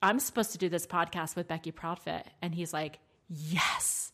I'm supposed to do this podcast with Becky Proudfit. And he's like, Yes,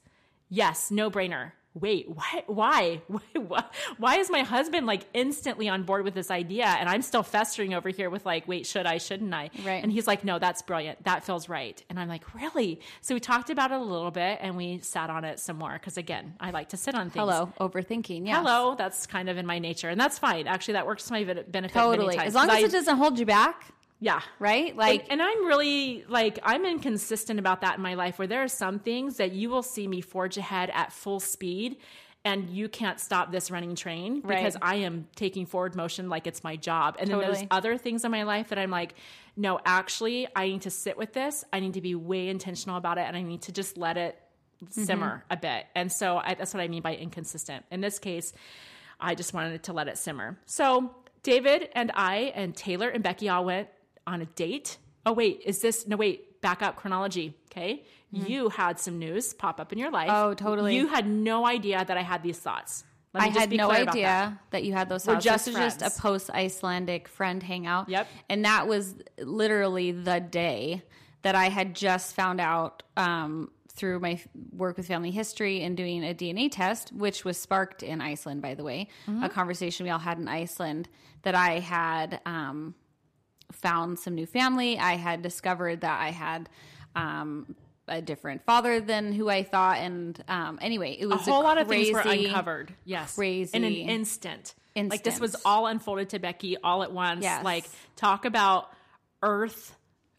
yes, no brainer. Wait, why, why, <laughs> why, why is my husband like instantly on board with this idea? And I'm still festering over here with like, wait, should I, shouldn't I? Right. And he's like, no, that's brilliant. That feels right. And I'm like, really? So we talked about it a little bit and we sat on it some more. Cause again, I like to sit on things. Hello, overthinking. Yeah, Hello. That's kind of in my nature. And that's fine. Actually, that works to my ben- benefit. Totally. As long as I- it doesn't hold you back, yeah. right? Like, and, and I'm really like I'm inconsistent about that in my life where there are some things that you will see me forge ahead at full speed and you can't stop this running train because I am taking forward motion like it's my job. And then there's other things in my life that I'm like, no, actually I need to sit with this. I need to be way intentional about it and I need to just let it mm-hmm. simmer a bit. And so I, that's what I mean by inconsistent. In this case, I just wanted to let it simmer. So David and I and Taylor and Becky all went on a date. Oh wait, is this no wait, back up chronology. Okay. You had some news pop up in your life. Oh, totally. You had no idea that I had these thoughts. Let me I just had be no clear about that. idea that. you had those thoughts. just just a post Icelandic friend hangout. Yep. And that was literally the day that I had just found out um, through my work with family history and doing a DNA test, which was sparked in Iceland, by the way, Mm-hmm. a conversation we all had in Iceland that I had um, found some new family. I had discovered that I had. Um, a different father than who I thought, and um, anyway, it was A whole lot of things were uncovered. Yes. crazy- In an instant. Like this was all unfolded to Becky all at once. Yes. Like talk about earth.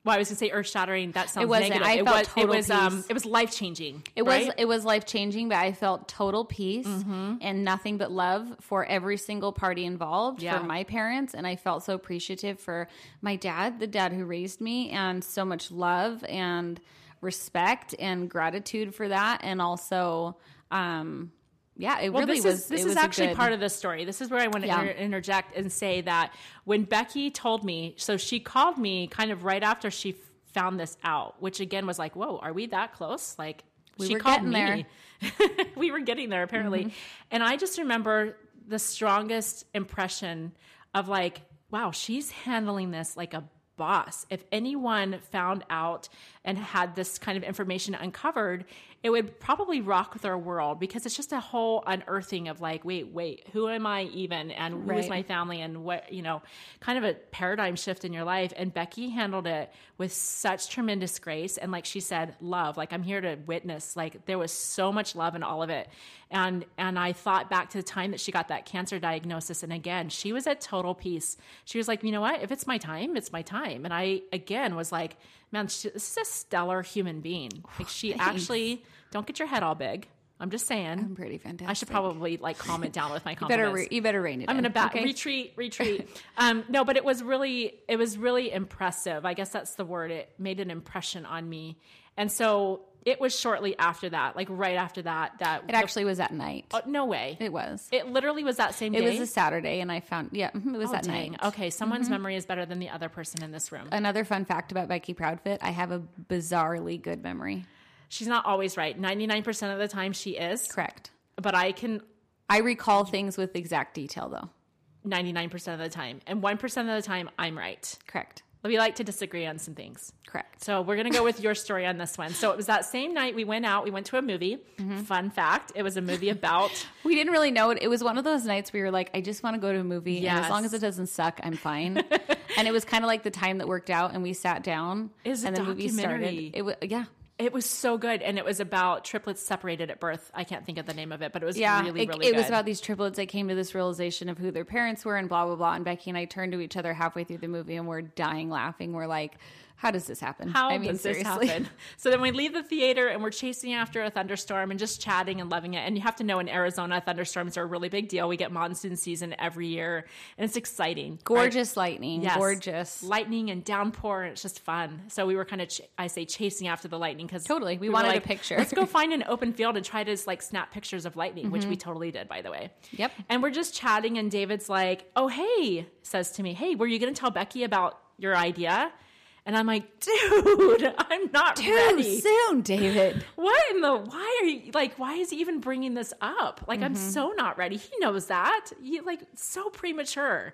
Well, I was gonna say earth shattering. That sounds it wasn't. negative. I it felt was. total it was. Um. peace. It was life changing. It was it was life changing, but I felt total peace Mm-hmm. and nothing but love for every single party involved. Yeah. For my parents, and I felt so appreciative for my dad, the dad who raised me, and so much love and respect and gratitude for that, and also, um, yeah, it Well, really this was. is this it is was a actually good- part of the story. This is where I want to Yeah. inter- interject and say that when Becky told me, so she called me kind of right after she found this out, which again was like, "Whoa, are we that close?" Like We she were called getting me. <laughs> we were getting there apparently, Mm-hmm. and I just remember the strongest impression of like, "Wow, she's handling this like a." boss. If anyone found out and had this kind of information uncovered, it would probably rock their world because it's just a whole unearthing of like, wait, wait, who am I even? And who is Right. my family? And what, you know, kind of a paradigm shift in your life. And Becky handled it with such tremendous grace. And like she said, love, like I'm here to witness, like there was so much love in all of it. And, and I thought back to the time that she got that cancer diagnosis. And again, she was at total peace. She was like, you know what? If it's my time, it's my time. And I, again, was like, man, she, this is a stellar human being. Like she actually, don't get your head all big. I'm just saying. I'm pretty fantastic. I should probably like calm it down with my <laughs> you better re- you better rein it I'm in. gonna back okay? retreat, retreat. <laughs> um, no, but it was really, it was really impressive. I guess that's the word. It made an impression on me, and so it was shortly after that, like right after that, that It actually was at night. oh, no way. it was. It literally was that same day. It day. was a Saturday, and I found yeah, mhm, it was Oh, that dang. night. Okay, someone's memory is better than the other person in this room. Another fun fact about Becky Proudfit: I have a bizarrely good memory. She's not always right. 99% of the time she is, Correct. but I can I recall things with exact detail, though. 99% of the time. And 1% of the time, I'm right. Correct. We like to disagree on some things. Correct. So we're going to go with your story on this one. So it was that same night we went out, we went to a movie. Mm-hmm. Fun fact, it was a movie about <laughs> We didn't really know it. It was one of those nights where you're like, I just want to go to a movie, and as long as it doesn't suck, I'm fine. <laughs> and it was kind of like the time that worked out, and we sat down, a and the movie started. It was yeah, it was so good and it was about triplets separated at birth. I can't think of the name of it, but it was yeah. really it really it good. was about these triplets that came to this realization of who their parents were, and blah blah blah. And Becky and I turned to each other halfway through the movie, and we're dying laughing. We're like, How does this happen? How I mean, does this happen? <laughs> So then we leave the theater and we're chasing after a thunderstorm and just chatting and loving it. And you have to know in Arizona, thunderstorms are a really big deal. We get monsoon season every year and it's exciting. right? Gorgeous lightning, Yes. gorgeous. lightning and downpour. And it's just fun. So we were kind of, ch- I say, chasing after the lightning because Totally. We were wanted a picture. Let's go <laughs> find an open field and try to just, like snap pictures of lightning, which we totally did, by the way. Mm-hmm. Yep. And we're just chatting, and David's like, "Oh, hey," says to me, "Hey, were you going to tell Becky about your idea?" And I'm like, "Dude, <laughs> I'm not ready. Too ready." soon, David. <laughs> What in the? Why are you like? Why is he even bringing this up? Like, I'm Mm-hmm. so not ready. He knows that. He like so premature.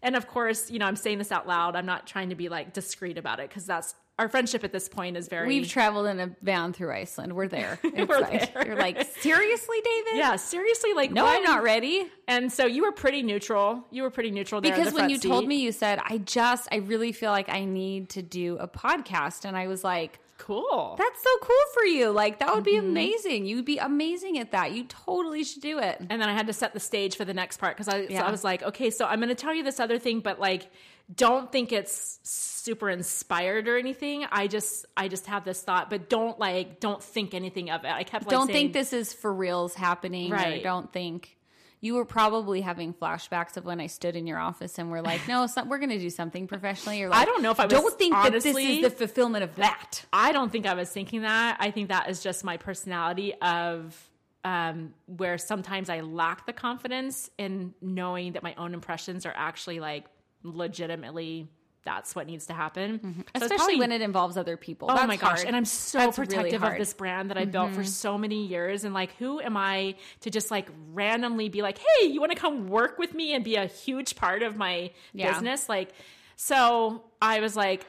And of course, you know, I'm saying this out loud. I'm not trying to be like discreet about it because that's our friendship at this point is very. We've traveled in a van through Iceland. We're there. <laughs> It's We're like- there. You're like, seriously, David? yeah, seriously, like No, what? I'm not ready. And so you were pretty neutral. You were pretty neutral Because when you told me, you said, I just, I really feel like I need to do a podcast. And I was like, cool. that's so cool for you. Like, that would be Mm-hmm. amazing. You'd be amazing at that. You totally should do it. and then I had to set the stage for the next part because I, so I was like, okay, so I'm going to tell you this other thing, but like, don't think it's super inspired or anything. I just, I just have this thought, but don't like, don't think anything of it. I kept like, don't saying, think this is for reals happening. Or Right. don't think. You were probably having flashbacks of when I stood in your office and we're like, no, we're going to do something professionally. You're like, I don't know if I was don't think that this is the fulfillment of that. I don't think I was thinking that. I think that is just my personality of um, where sometimes I lack the confidence in knowing that my own impressions are actually like legitimately that's what needs to happen. Mm-hmm. So Especially when it involves other people. Oh That's my gosh. hard. And I'm so That's really protective of this brand that I built for mm-hmm. so many years. And like, who am I to just like randomly be like, hey, you want to come work with me and be a huge part of my Yeah. business? Like, so I was like,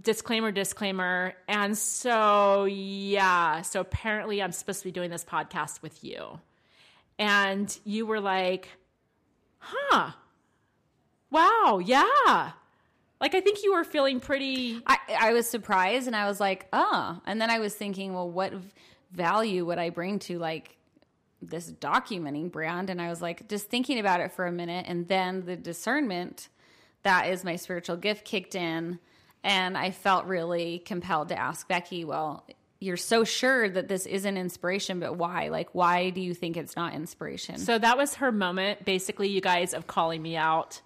disclaimer, disclaimer. And so, yeah. So apparently I'm supposed to be doing this podcast with you. And you were like, huh. Wow. Yeah. Like, I think you were feeling pretty. I, I was surprised and I was like, oh. And then I was thinking, well, what value would I bring to like this documenting brand? And I was like, just thinking about it for a minute. And then the discernment that is my spiritual gift kicked in. And I felt really compelled to ask Becky, well, you're so sure that this isn't inspiration, but why? Like, why do you think it's not inspiration? So that was her moment, basically, you guys, of calling me out.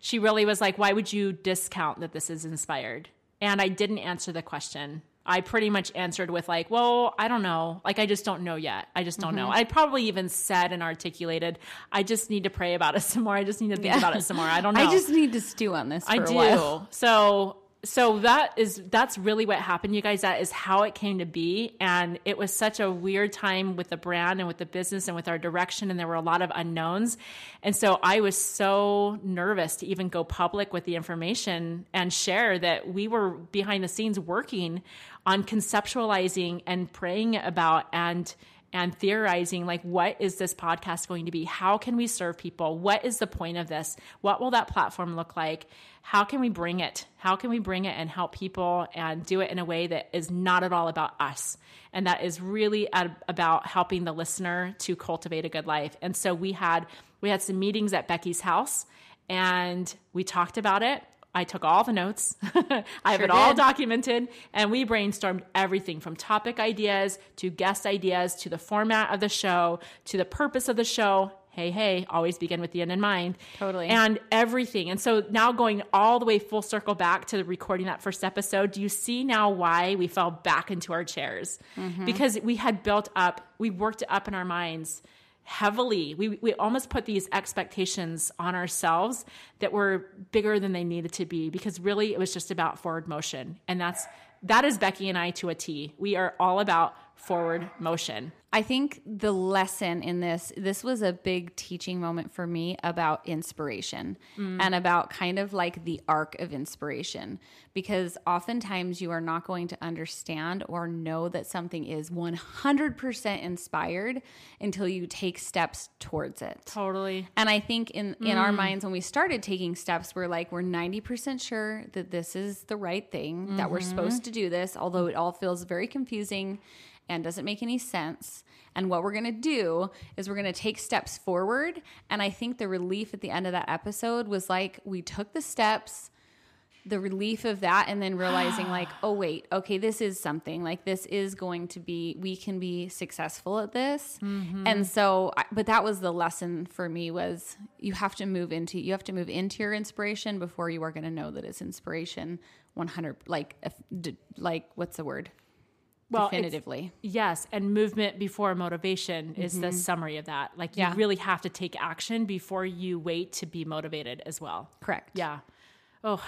She really was like, Why would you discount that this is inspired? And I didn't answer the question. I pretty much answered with, like, Well, I don't know. Like, I just don't know yet. I just don't know. Mm-hmm. I probably even said and articulated, I just need to pray about it <laughs> some more. I just need to think about it some more. I don't <laughs> know. I just need to stew on this for I a do. while. So so that is that's really what happened, you guys. That is how it came to be, and it was such a weird time with the brand and with the business and with our direction, and there were a lot of unknowns, and so I was so nervous to even go public with the information and share that we were behind the scenes working on conceptualizing and praying about and and theorizing like what is this podcast going to be? How can we serve people? What is the point of this? What will that platform look like? How can we bring it? How can we bring it and help people and do it in a way that is not at all about us? And that is really at, about helping the listener to cultivate a good life. And so we had we had some meetings at becky's house and we talked about it I took all the notes. <laughs> I have Sure it all did. documented, and we brainstormed everything from topic ideas to guest ideas to the format of the show to the purpose of the show. Hey, hey, always begin with the end in mind. Totally. And everything. And so now going all the way full circle back to recording that first episode, do you see now why we fell back into our chairs? Mm-hmm. Because we had built up, we worked it up in our minds heavily. We, we almost put these expectations on ourselves that were bigger than they needed to be because really it was just about forward motion. And that's, that is Becky and I to a T. We are all about forward motion. I think the lesson in this, this was a big teaching moment for me about inspiration mm. and about kind of like the arc of inspiration. Because oftentimes you are not going to understand or know that something is 100% inspired until you take steps towards it. Totally. And I think in in our mm. minds when we started taking steps, we're like we're 90% sure that this is the right thing, that we're supposed mm-hmm. to do this, although it all feels very confusing and doesn't make any sense. And what we're going to do is we're going to take steps forward, and I think the relief at the end of that episode was like we took the steps the relief of that and then realizing <sighs> like oh wait okay this is something. Like this is going to be we can be successful at this. Mm-hmm. And so but that was the lesson for me was you have to move into you have to move into your inspiration before you are going to know that it's inspiration 100 like like what's the word Well, definitively Yes, and movement before motivation is the mm-hmm. summary of that. Like you really have to take action before you wait to be motivated as well. correct Yeah. Oh,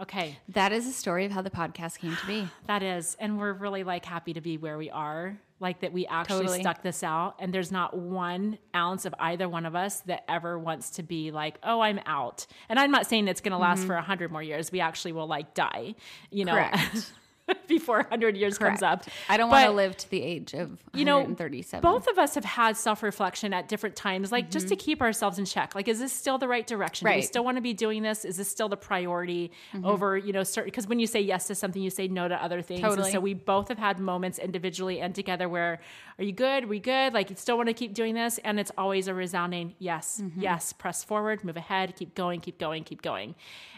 okay. that is the story of how the podcast came to be <sighs> That is. And we're really like happy to be where we are. Like that we actually Totally. stuck this out and there's not one ounce of either one of us that ever wants to be like, "Oh, I'm out." And I'm not saying it's going to last mm-hmm. for a 100 more years. We actually will like die, you know, Correct. <laughs> <laughs> before 100 years comes up. I don't want to live to the age of you know 137 both of us have had self-reflection at different times like just to keep ourselves in check. Like is this still the right direction? Do we Mm-hmm. Right. Mm-hmm. still want to be doing this? Is this still the priority over you know certain because when you say yes to something you say no to other things. And so we both have had moments individually and together where are you good? Are we good? Like you still want to keep doing this? And it's always a resounding yes Mm-hmm. yes press forward move ahead keep going keep going keep going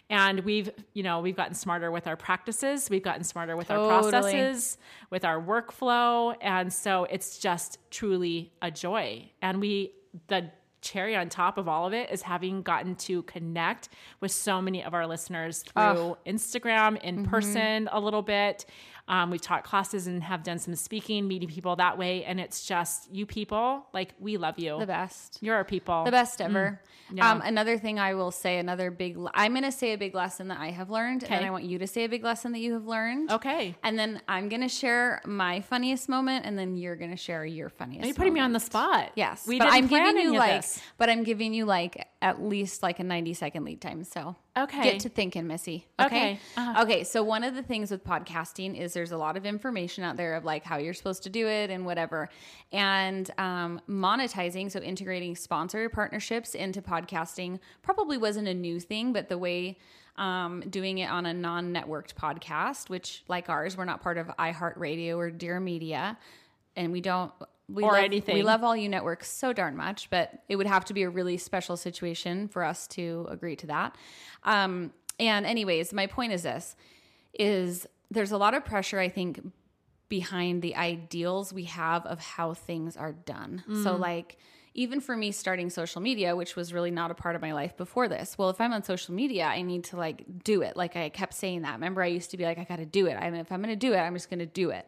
and we've you know we've gotten smarter with our practices. We've gotten smarter with our processes with our workflow. And so it's just truly a joy. And we the cherry on top of all of it is having gotten to connect with so many of our listeners through instagram in Mm-hmm. person a little bit um, we've taught classes and have done some speaking meeting people that way and it's just you people like we love you the best you're our people the best ever. Yeah. Um, another thing I will say, another big, I'm going to say a big lesson that I have learned, and I want you to say a big lesson that you have learned. okay And then I'm going to share my funniest moment, and then you're going to share your funniest. are you putting me on the spot Yes, we but didn't I'm plan giving any you of like, this. but I'm giving you like at least like a 90 second lead time. So Okay. get to thinking, Missy. Okay, Okay. Uh-huh. okay. So one of the things with podcasting is there's a lot of information out there of like how you're supposed to do it and whatever, and um, monetizing. So integrating sponsor partnerships into podcasting probably wasn't a new thing, but the way um, doing it on a non-networked podcast, which like ours, we're not part of iHeartRadio or Dear Media, and we don't. We Or love, anything. We love all you networks so darn much, but it would have to be a really special situation for us to agree to that. Um, and anyways, my point is this: is there's a lot of pressure, I think, behind the ideals we have of how things are done. So like even for me starting social media, which was really not a part of my life before this. Well, if I'm on social media, I need to like do it. Like I kept saying that. Remember, I used to be like, I got to do it. I mean, if I'm going to do it, I'm just going to do it.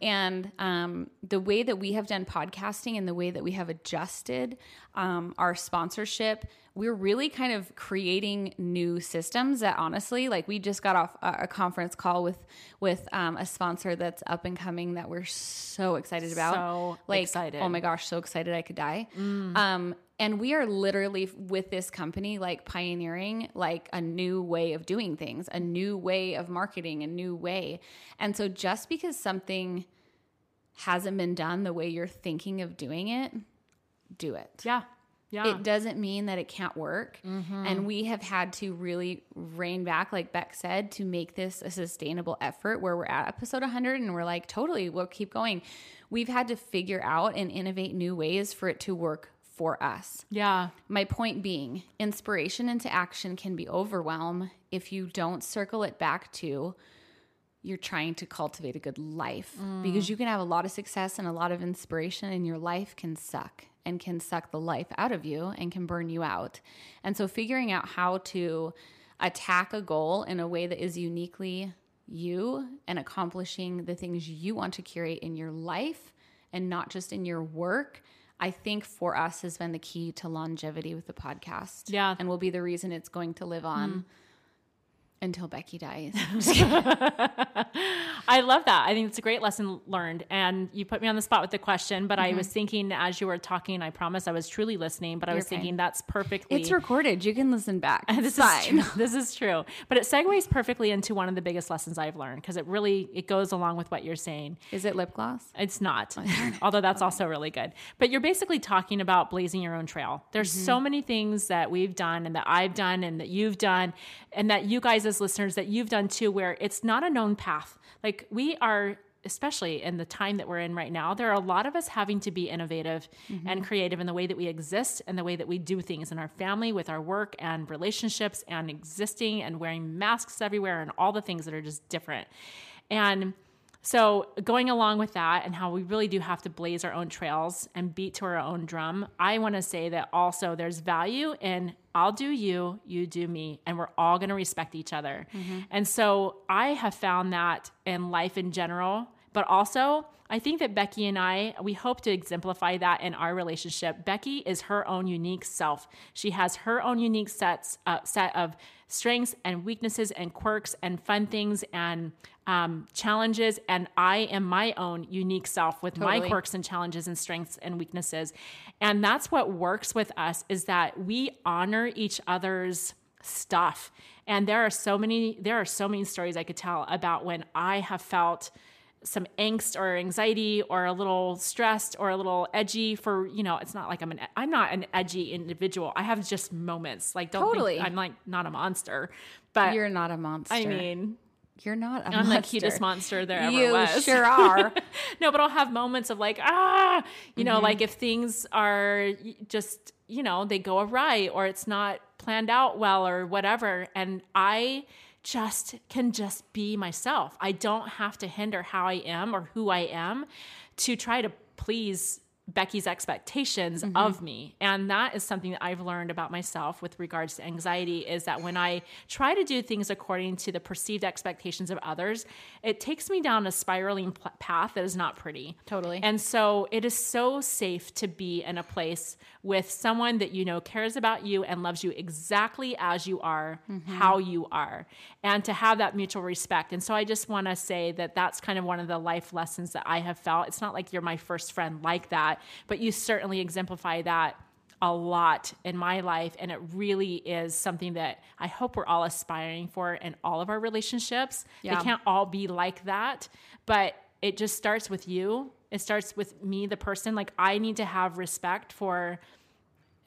And um, the way that we have done podcasting and the way that we have adjusted um, our sponsorship, we're really kind of creating new systems that honestly, like we just got off a, a conference call with with um, a sponsor that's up and coming that we're so excited about. So like, excited. Oh my gosh, so excited I could die. Um, and we are literally with this company like pioneering like a new way of doing things, a new way of marketing, a new way. And so just because something hasn't been done the way you're thinking of doing it, do it yeah yeah it doesn't mean that it can't work. Mm-hmm. And we have had to really rein back, like Beck said, to make this a sustainable effort where we're at episode 100 and we're like, totally, we'll keep going. We've had to figure out and innovate new ways for it to work for us. Yeah. My point being, inspiration into action can be overwhelm if you don't circle it back to you're trying to cultivate a good life mm. because you can have a lot of success and a lot of inspiration and your life can suck and can suck the life out of you and can burn you out. And so figuring out how to attack a goal in a way that is uniquely you and accomplishing the things you want to curate in your life and not just in your work I think for us has been the key to longevity with the podcast. Yeah. And will be the reason it's going to live on mm-hmm. Until Becky dies. <laughs> I love that. I think it's a great lesson learned. And you put me on the spot with the question, but I was thinking as you were talking, I promise I was truly listening, but I was Mm-hmm. You're thinking fine. that's perfectly. it's recorded. You can listen back. <laughs> this is true. This is true. But it segues perfectly into one of the biggest lessons I've learned because it really it goes along with what you're saying. Is it lip gloss? It's not, <laughs> although that's also really good. But you're basically talking about blazing your own trail. There's so many things that we've done and that I've done and that you've done and that you guys as listeners that you've done too, where it's not a known path. Like we are, especially in the time that we're in right now, there are a lot of us having to be innovative mm-hmm. and creative in the way that we exist and the way that we do things in our family, with our work and relationships and existing and wearing masks everywhere and all the things that are just different. And so, going along with that, and how we really do have to blaze our own trails and beat to our own drum, I want to say that also there's value in I'll do you, you do me, and we're all going to respect each other. And so, I have found that in life in general, but also I think that Becky and I, we hope to exemplify that in our relationship. Becky is her own unique self. She has her own unique sets, uh, set of strengths and weaknesses and quirks and fun things and um, challenges. And I am my own unique self with my quirks and challenges and strengths and weaknesses. And that's what works with us is that we honor each other's stuff. And there are so many, there are so many stories I could tell about when I have felt some angst or anxiety or a little stressed or a little edgy for you know it's not like i'm an i'm not an edgy individual i have just moments like don't Totally. think i'm like not a monster but You're not a monster. i mean you're not a i'm monster. the cutest monster there ever You was sure are. <laughs> no, but I'll have moments of like, ah, you know, Mm-hmm. like if things are just, you know, they go awry or it's not planned out well or whatever. And I just can just be myself. I don't have to hinder how I am or who I am to try to please Becky's expectations Mm-hmm. of me. And that is something that I've learned about myself with regards to anxiety is that when I try to do things according to the perceived expectations of others, it takes me down a spiraling path that is not pretty. Totally. And so it is so safe to be in a place with someone that you know cares about you and loves you exactly as you are, mm-hmm. how you are, and to have that mutual respect. And so I just want to say that that's kind of one of the life lessons that I have felt. It's not like you're my first friend like that, but you certainly exemplify that a lot in my life and it really is something that I hope we're all aspiring for in all of our relationships. Yeah. They can't all be like that, but it just starts with you. It starts with me the person like I need to have respect for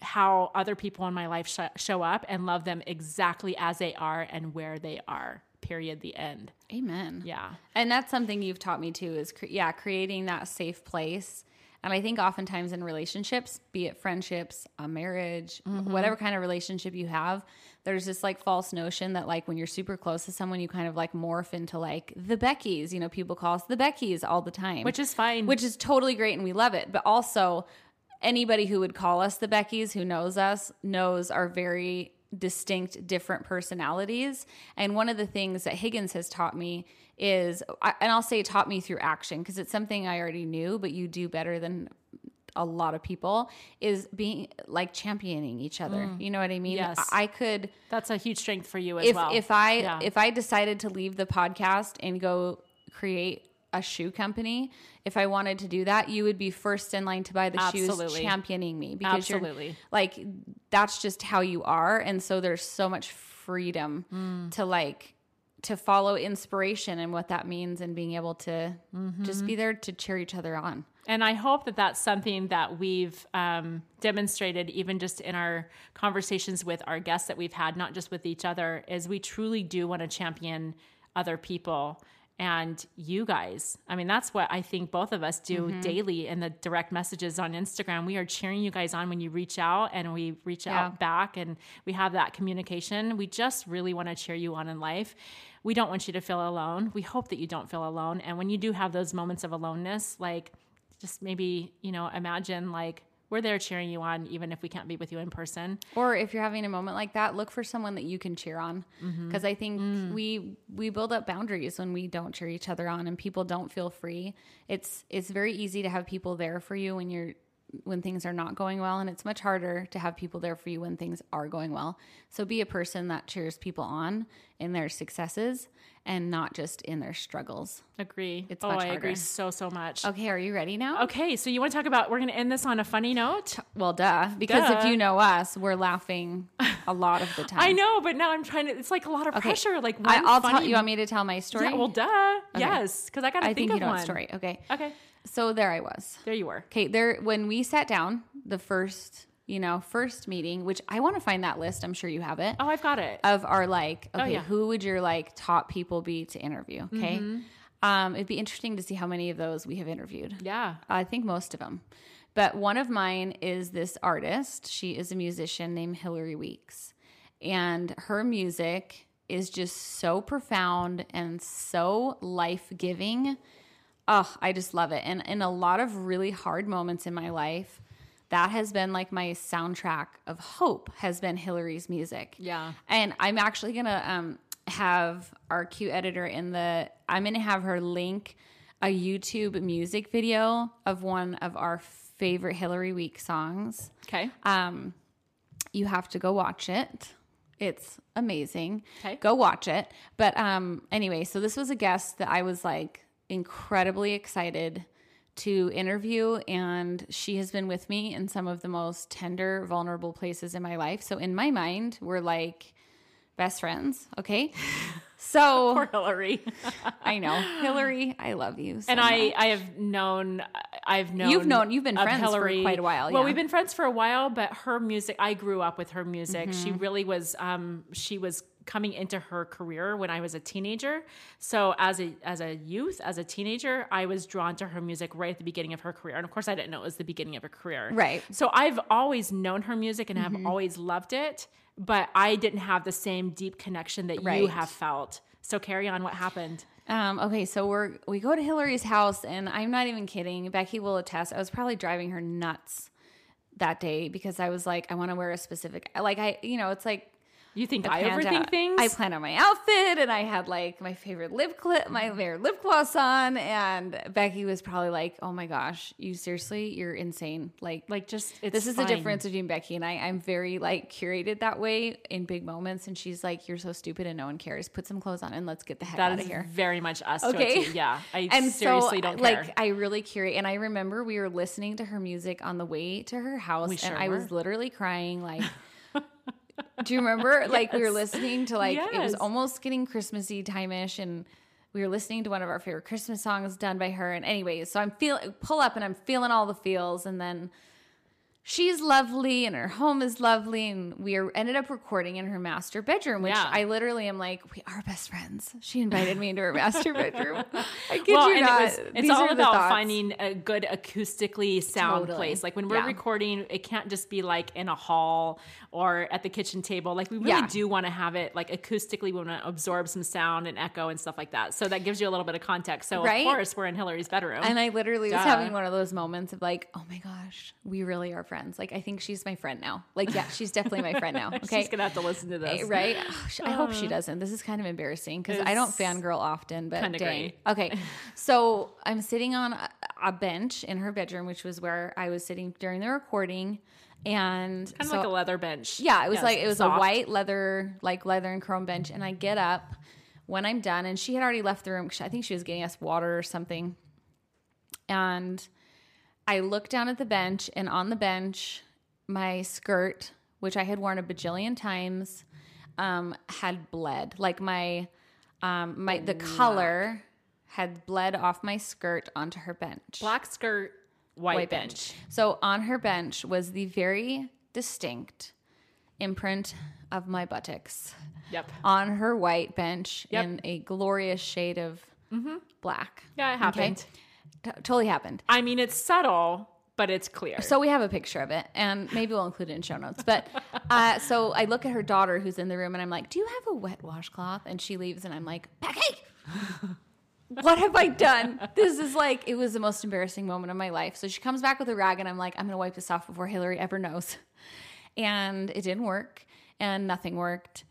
how other people in my life sh- show up and love them exactly as they are and where they are. Period the end. Amen. Yeah. And that's something you've taught me too is cre- yeah, creating that safe place. And I think oftentimes in relationships, be it friendships, a marriage, Mm-hmm. whatever kind of relationship you have, there's this like false notion that like when you're super close to someone, you kind of like morph into like the Beckys. You know, people call us the Beckys all the time, Which is fine. which is totally great and we love it. But also, anybody who would call us the Beckys who knows us knows our very distinct, different personalities. And one of the things that Higgins has taught me is, and I'll say taught me through action because it's something I already knew, but you do better than a lot of people is being like championing each other. You know what I mean? Yes. I could That's a huge strength for you as if well. if I Yeah. if I decided to leave the podcast and go create a shoe company, if I wanted to do that, you would be first in line to buy the shoes championing me because Absolutely. you're like that's just how you are and so there's so much freedom Mm. to like to follow inspiration and what that means and being able to Mm-hmm. just be there to cheer each other on. And I hope that that's something that we've um, demonstrated, even just in our conversations with our guests that we've had, not just with each other, is we truly do want to champion other people and you guys. I mean, that's what I think both of us do Mm-hmm. daily in the direct messages on Instagram. We are cheering you guys on when you reach out and we reach Yeah. out back and we have that communication. We just really want to cheer you on in life. We don't want you to feel alone. We hope that you don't feel alone. And when you do have those moments of aloneness, like just maybe, you know, imagine like we're there cheering you on even if we can't be with you in person. Or if you're having a moment like that, look for someone that you can cheer on. Mm-hmm. Because I think Mm. we we build up boundaries when we don't cheer each other on, and people don't feel free. It's it's very easy to have people there for you when you're when things are not going well, and it's much harder to have people there for you when things are going well. So be a person that cheers people on in their successes and not just in their struggles. Agree. It's oh, much I agree so so much. Okay, are you ready now? Okay, so you want to talk about? We're going to end this on a funny note. Well, duh. Because if you know us, we're laughing a lot of the <laughs> time. I know, but now I'm trying to. It's like a lot of pressure. Like I, i'll funny, tell you. Want me to tell my story? Yeah, well, duh. Yes, because I got to I think, think you of know one. story. Okay. Okay, So there I was. there you were. Okay, there when we sat down, the first, you know, first meeting, which I want to find that list. I'm sure you have it. Oh, I've got it. Of our like, okay, yeah. Mm-hmm. who would your like top people be to interview? Okay. Um, it'd be interesting to see how many of those we have interviewed. yeah. I think most of them. But one of mine is this artist. She is a musician named Hillary Weeks. And her music is just so profound and so life giving. Oh, I just love it. And in a lot of really hard moments in my life, that has been like my soundtrack of hope has been Hillary's music. Yeah. And I'm actually gonna um, have our cute editor in the. I'm gonna have her link a YouTube music video of one of our favorite Hillary Week songs. Okay. Um, you have to go watch it. It's amazing. Okay. Go watch it. But um, anyway, so this was a guest that I was like incredibly excited to interview, and she has been with me in some of the most tender, vulnerable places in my life. So in my mind, we're like best friends. Okay. <laughs> So Poor Hillary. <laughs> I know Hillary, I love you. So and I, much. I have known, I've known. You've known- you've been friends for quite a while, Well, yeah. we've been friends for a while, but her music, I grew up with her music. Mm-hmm. She really was, um, she was coming into her career when I was a teenager. So as a as a youth, as a teenager, I was drawn to her music right at the beginning of her career. And of course, I didn't know it was the beginning of her career. Right. So I've always known her music and Mm-hmm. have always loved it, but I didn't have the same deep connection that you have felt. So carry on. What happened? Um, okay, so we're we go to Hillary's house, and I'm not even kidding. Becky will attest. I was probably driving her nuts that day because I was like, I want to wear a specific, like I, you know, it's like You think I overthink out- things? I plan on my outfit, and I had like my favorite lip clip, my favorite lip gloss on, and Becky was probably like, "Oh my gosh, you seriously, you're insane!" Like, like just it's this is the difference between Becky and I. I'm very like curated that way in big moments, and she's like, "You're so stupid and no one cares. Put some clothes on and let's get the heck That out of here." very much us. Okay. Yeah. I <laughs> and seriously so, don't care. like I really curate, and I remember we were listening to her music on the way to her house, We and sure I was literally crying. Like, <laughs> do you remember? Like we were listening to like it was almost getting Christmassy time ish, and we were listening to one of our favorite Christmas songs done by her. And anyways, so I'm feel pull up, and I'm feeling all the feels, and then she's lovely and her home is lovely and we are, ended up recording in her master bedroom which Yeah. i literally am like we are best friends she invited me into her <laughs> master bedroom i kid well, you not it was, it's These all about finding a good acoustically sound Totally. place. Like when we're Yeah. recording, it can't just be like in a hall or at the kitchen table. Like we really Yeah. do want to have it like acoustically. We want to absorb some sound and echo and stuff like that. So that gives you a little bit of context. So Right? of course we're in Hillary's bedroom. and i literally was having one of those moments of like oh my gosh we really are friends like i think she's my friend now like yeah she's definitely my friend now <laughs> okay She's gonna have to listen to this. Eh, right? Oh, I hope she doesn't. This is kind of embarrassing because I don't fangirl often, but kinda dang. great. Okay, so I'm sitting on a bench in her bedroom, which was where I was sitting during the recording, and Kind of so- like a leather bench. yeah, it was Yes, like it was soft. a white leather, like leather and chrome bench, and I get up when I'm done, and she had already left the room. I think she was getting us water or something, and I look down at the bench, and on the bench, my skirt, which I had worn a bajillion times, um, had bled. Like my, um, my the color had bled off my skirt onto her bench. black skirt, white, White bench. So on her bench was the very distinct imprint of my buttocks Yep. on her white bench Yep. in a glorious shade of black. Yeah, it happened. T- totally happened. I mean, it's subtle, but it's clear. So we have a picture of it, and maybe we'll include it in show notes. But <laughs> uh, so I look at her daughter who's in the room, and I'm like, "Do you have a wet washcloth?" And she leaves, and I'm like, "Becky, <laughs> what have I done? This is like it was the most embarrassing moment of my life." So she comes back with a rag, and I'm like, "I'm gonna wipe this off before Hillary ever knows." <laughs> And it didn't work, and nothing worked.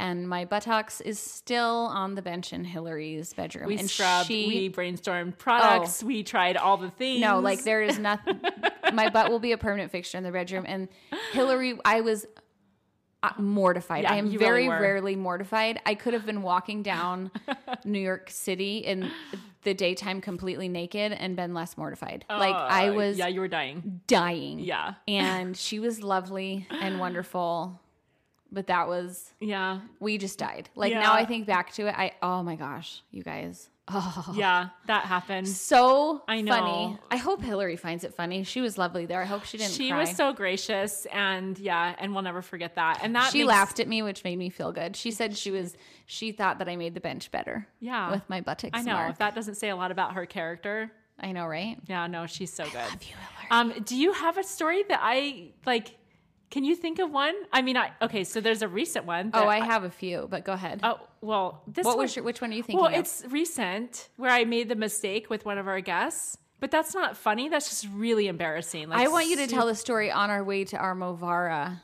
And my buttocks is still on the bench in Hillary's bedroom. we and scrubbed, she- we brainstormed products, oh. we tried all the things. no, like there is nothing. <laughs> my butt will be a permanent fixture in the bedroom. And Hillary, I was mortified. Yeah, I am very really rarely mortified. I could have been walking down <laughs> New York City in the daytime completely naked and been less mortified. like I Uh, was Yeah, you were dying. dying. Yeah. And <laughs> she was lovely and wonderful. But that was Yeah. we just died. Like Yeah. now I think back to it, I oh my gosh, you guys. Oh Yeah, that happened. so I funny. I hope Hillary finds it funny. She was lovely there. I hope she didn't She cry. was so gracious and yeah, and we'll never forget that. And that she makes- laughed at me, which made me feel good. She said she was she thought that I made the bench better. Yeah. With my buttocks. I know. mark. If that doesn't say a lot about her character. I know, right? Yeah, no, she's so good. You. Um, do you have a story that I like? Can you think of one? I mean, I okay. So there's a recent one. Oh, I have a few, but go ahead. Oh well, this what one, was your, which one are you thinking well, of? it's recent where I made the mistake with one of our guests, but that's not funny. That's just really embarrassing. Like, I want you to tell the story on our way to our Movara.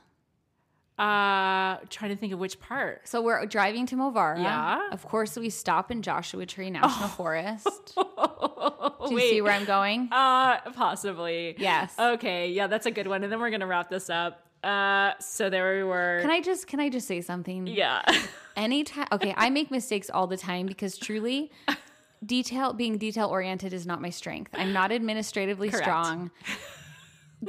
Uh, trying to think of which part. So we're driving to Movara. Yeah. Of course, we stop in Joshua Tree <laughs> National Forest. Oh, <laughs> Do you see where I'm going? Uh, possibly. Yes. Okay. Yeah, that's a good one. And then we're gonna wrap this up. Uh, so there we were. Can I just can I just say something? yeah. <laughs> anytime okay i make mistakes all the time because truly detail being detail oriented is not my strength i'm not administratively Correct. strong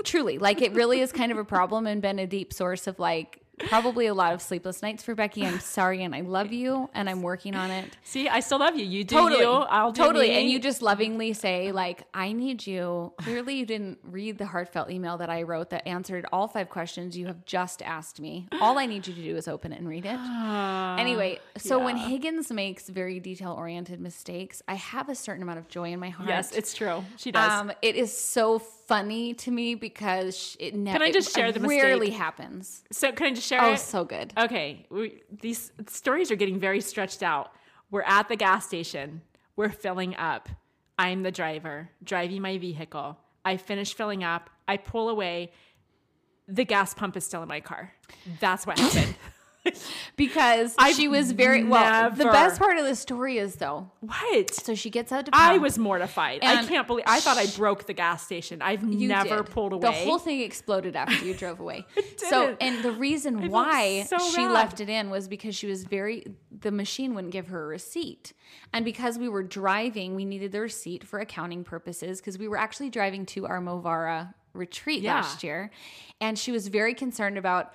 truly like it really is kind of a problem and been a deep source of like probably a lot of sleepless nights for becky i'm sorry and i love you and i'm working on it See, I still love you. You do totally you. I'll do totally me. and you just lovingly say like i need you clearly you didn't read the heartfelt email that i wrote that answered all five questions you have just asked me all i need you to do is open it and read it Anyway, so when. Higgins makes very detail oriented mistakes, I have a certain amount of joy in my heart. Yes, it's true. She does. um, it is so funny to me because it never. Can I just share the Rarely happens. so can I just share Oh, it? so good. Okay, we, these stories are getting very stretched out. We're at the gas station. We're filling up. I'm the driver, driving my vehicle. I finish filling up. I pull away. The gas pump is still in my car. That's what happened. <laughs> <laughs> Because I've she was very well. The best part of the story is though. what? So she gets out to. I was mortified. I can't believe. I thought I broke the gas station. I've never did. pulled away. The whole thing exploded after you drove away. <laughs> so, and the reason why so she bad. left it in was because she was very, the machine wouldn't give her a receipt. And because we were driving, we needed the receipt for accounting purposes because we were actually driving to our Movara retreat Yeah. last year. And she was very concerned about,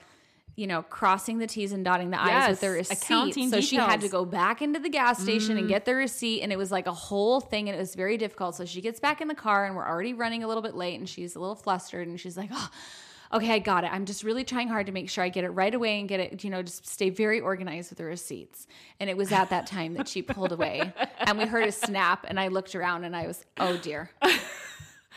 you know, crossing the T's and dotting the I's with the Yes, receipt. accounting so she had to go back into the gas station and mm. get the receipt. And it was like a whole thing. And it was very difficult. So she gets back in the car and we're already running a little bit late. And she's a little flustered. And she's like, oh, okay, I got it. I'm just really trying hard to make sure I get it right away and get it, you know, just stay very organized with the receipts. And it was at that time that she pulled away. And we heard a snap. And I looked around and I was, oh dear.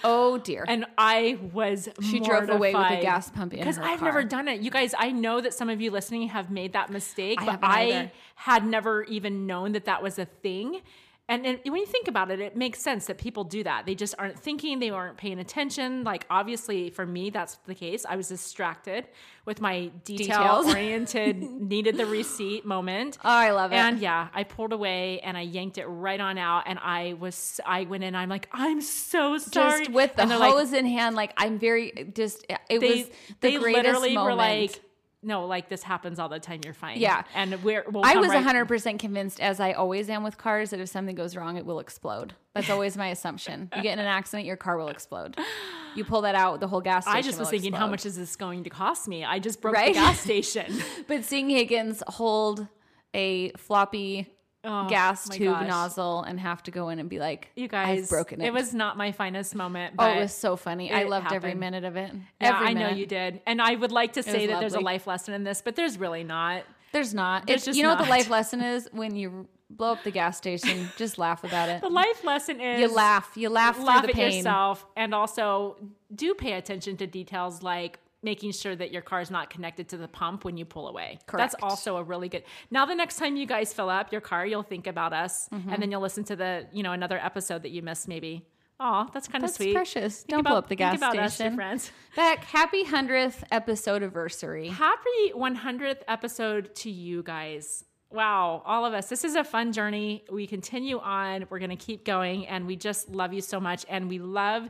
Oh dear. and I was She drove away with a gas pump in because I've car. never done it. You guys, I know that some of you listening have made that mistake, I but I had never even known that that was a thing. And, and when you think about it, it makes sense that people do that. They just aren't thinking, they aren't paying attention. Like, obviously, for me, that's the case. I was distracted with my detail oriented, <laughs> needed the receipt moment. Oh, I love it. And yeah, I pulled away and I yanked it right on out. And I was, I went in, I'm like, I'm so sorry. just with the they're like, hose in hand, like I'm very just. It they, was the they greatest literally moment. were like, no, like this happens all the time. You're fine. Yeah. and we're. We'll I was right- 100% convinced, as I always am with cars, that if something goes wrong, it will explode. That's <laughs> always my assumption. You get in an accident, your car will explode. <gasps> You pull that out, the whole gas station I just was thinking, how much is this going to cost me? I just broke Right? the gas <laughs> station. But seeing Higgins hold a floppy Oh my tube gosh. nozzle and have to go in and be like, You guys, I've broken it. It was not my finest moment. oh, But it was so funny. I loved every minute of it. Yeah, every I know you did, and I would like to say that there's a life lesson in this, but there's really not. There's not. There's it's just you know what the life <laughs> lesson is when you blow up the gas station. Just laugh about it. The life lesson is You laugh. You laugh, laugh through at the pain. yourself and also do pay attention to details like making sure that your car is not connected to the pump when you pull away. Correct. That's also a really good. Now the next time you guys fill up your car, you'll think about us Mm-hmm. and then you'll listen to the, you know, another episode that you missed maybe. Oh, that's kind of sweet. precious. Think Don't about, blow up the gas think about us, station. friends. <laughs> Beck, happy 100th episode anniversary. Happy 100th episode to you guys. Wow, all of us. This is a fun journey. We continue on. We're going to keep going, and we just love you so much. And we love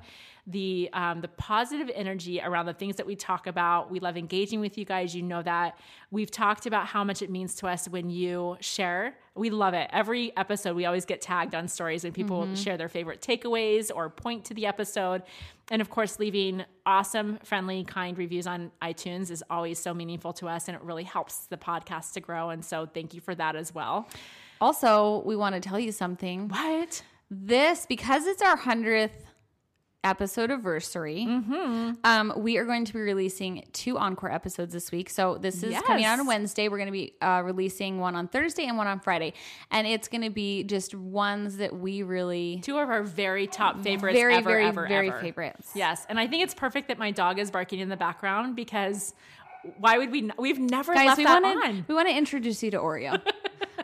the um, the positive energy around the things that we talk about. We love engaging with you guys. You know that we've talked about how much it means to us when you share. We love it. Every episode, we always get tagged on stories when people share their favorite takeaways or point to the episode. And of course, leaving awesome, friendly, kind reviews on iTunes is always so meaningful to us and it really helps the podcast to grow. And so, thank you for that as well. Also, we want to tell you something. What? This, because it's our 100th episode anniversary, Mm-hmm. um, we are going to be releasing two encore episodes this week. So this is coming out on Wednesday. We're going to be uh, releasing one on Thursday and one on Friday. And it's going to be just ones that we really Two of our very top favorites very, ever, very, ever, very ever. favorites. Yes. And I think it's perfect that my dog is barking in the background because why would we? n- We've never Guys, left we that want to on. we want to introduce you to Oreo. <laughs>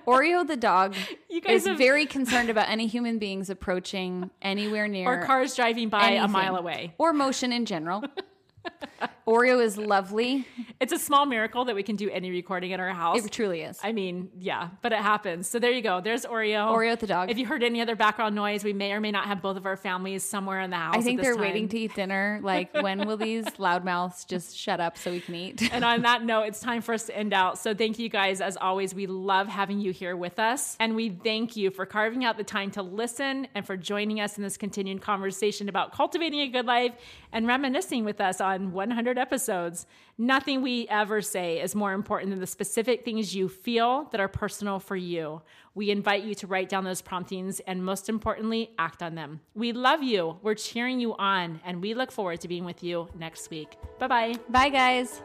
Oreo the dog <laughs> You guys is have- very concerned about any human beings approaching anywhere near Or cars driving by a mile away. or motion in general. <laughs> Oreo is lovely. It's a small miracle that we can do any recording in our house. It truly is. I mean, yeah, but it happens. So there you go. There's Oreo. Oreo the dog. If you heard any other background noise, we may or may not have both of our families somewhere in the house. I think they're time. waiting to eat dinner. Like, <laughs> when will these loudmouths just shut up so we can eat? And on that <laughs> note, it's time for us to end out. So thank you guys. As always, we love having you here with us. And we thank you for carving out the time to listen and for joining us in this continued conversation about cultivating a good life and reminiscing with us on 100 episodes. Nothing we ever say is more important than the specific things you feel that are personal for you. We invite you to write down those promptings and, most importantly, act on them. We love you. We're cheering you on, and we look forward to being with you next week. Bye bye. Bye, guys.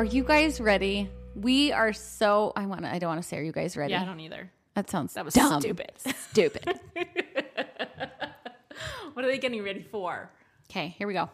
Are you guys ready? We are so. I want. to I don't want to say. Are you guys ready? Yeah, I don't either. That sounds. That was dumb. stupid. Stupid. <laughs> What are they getting ready for? Okay, here we go.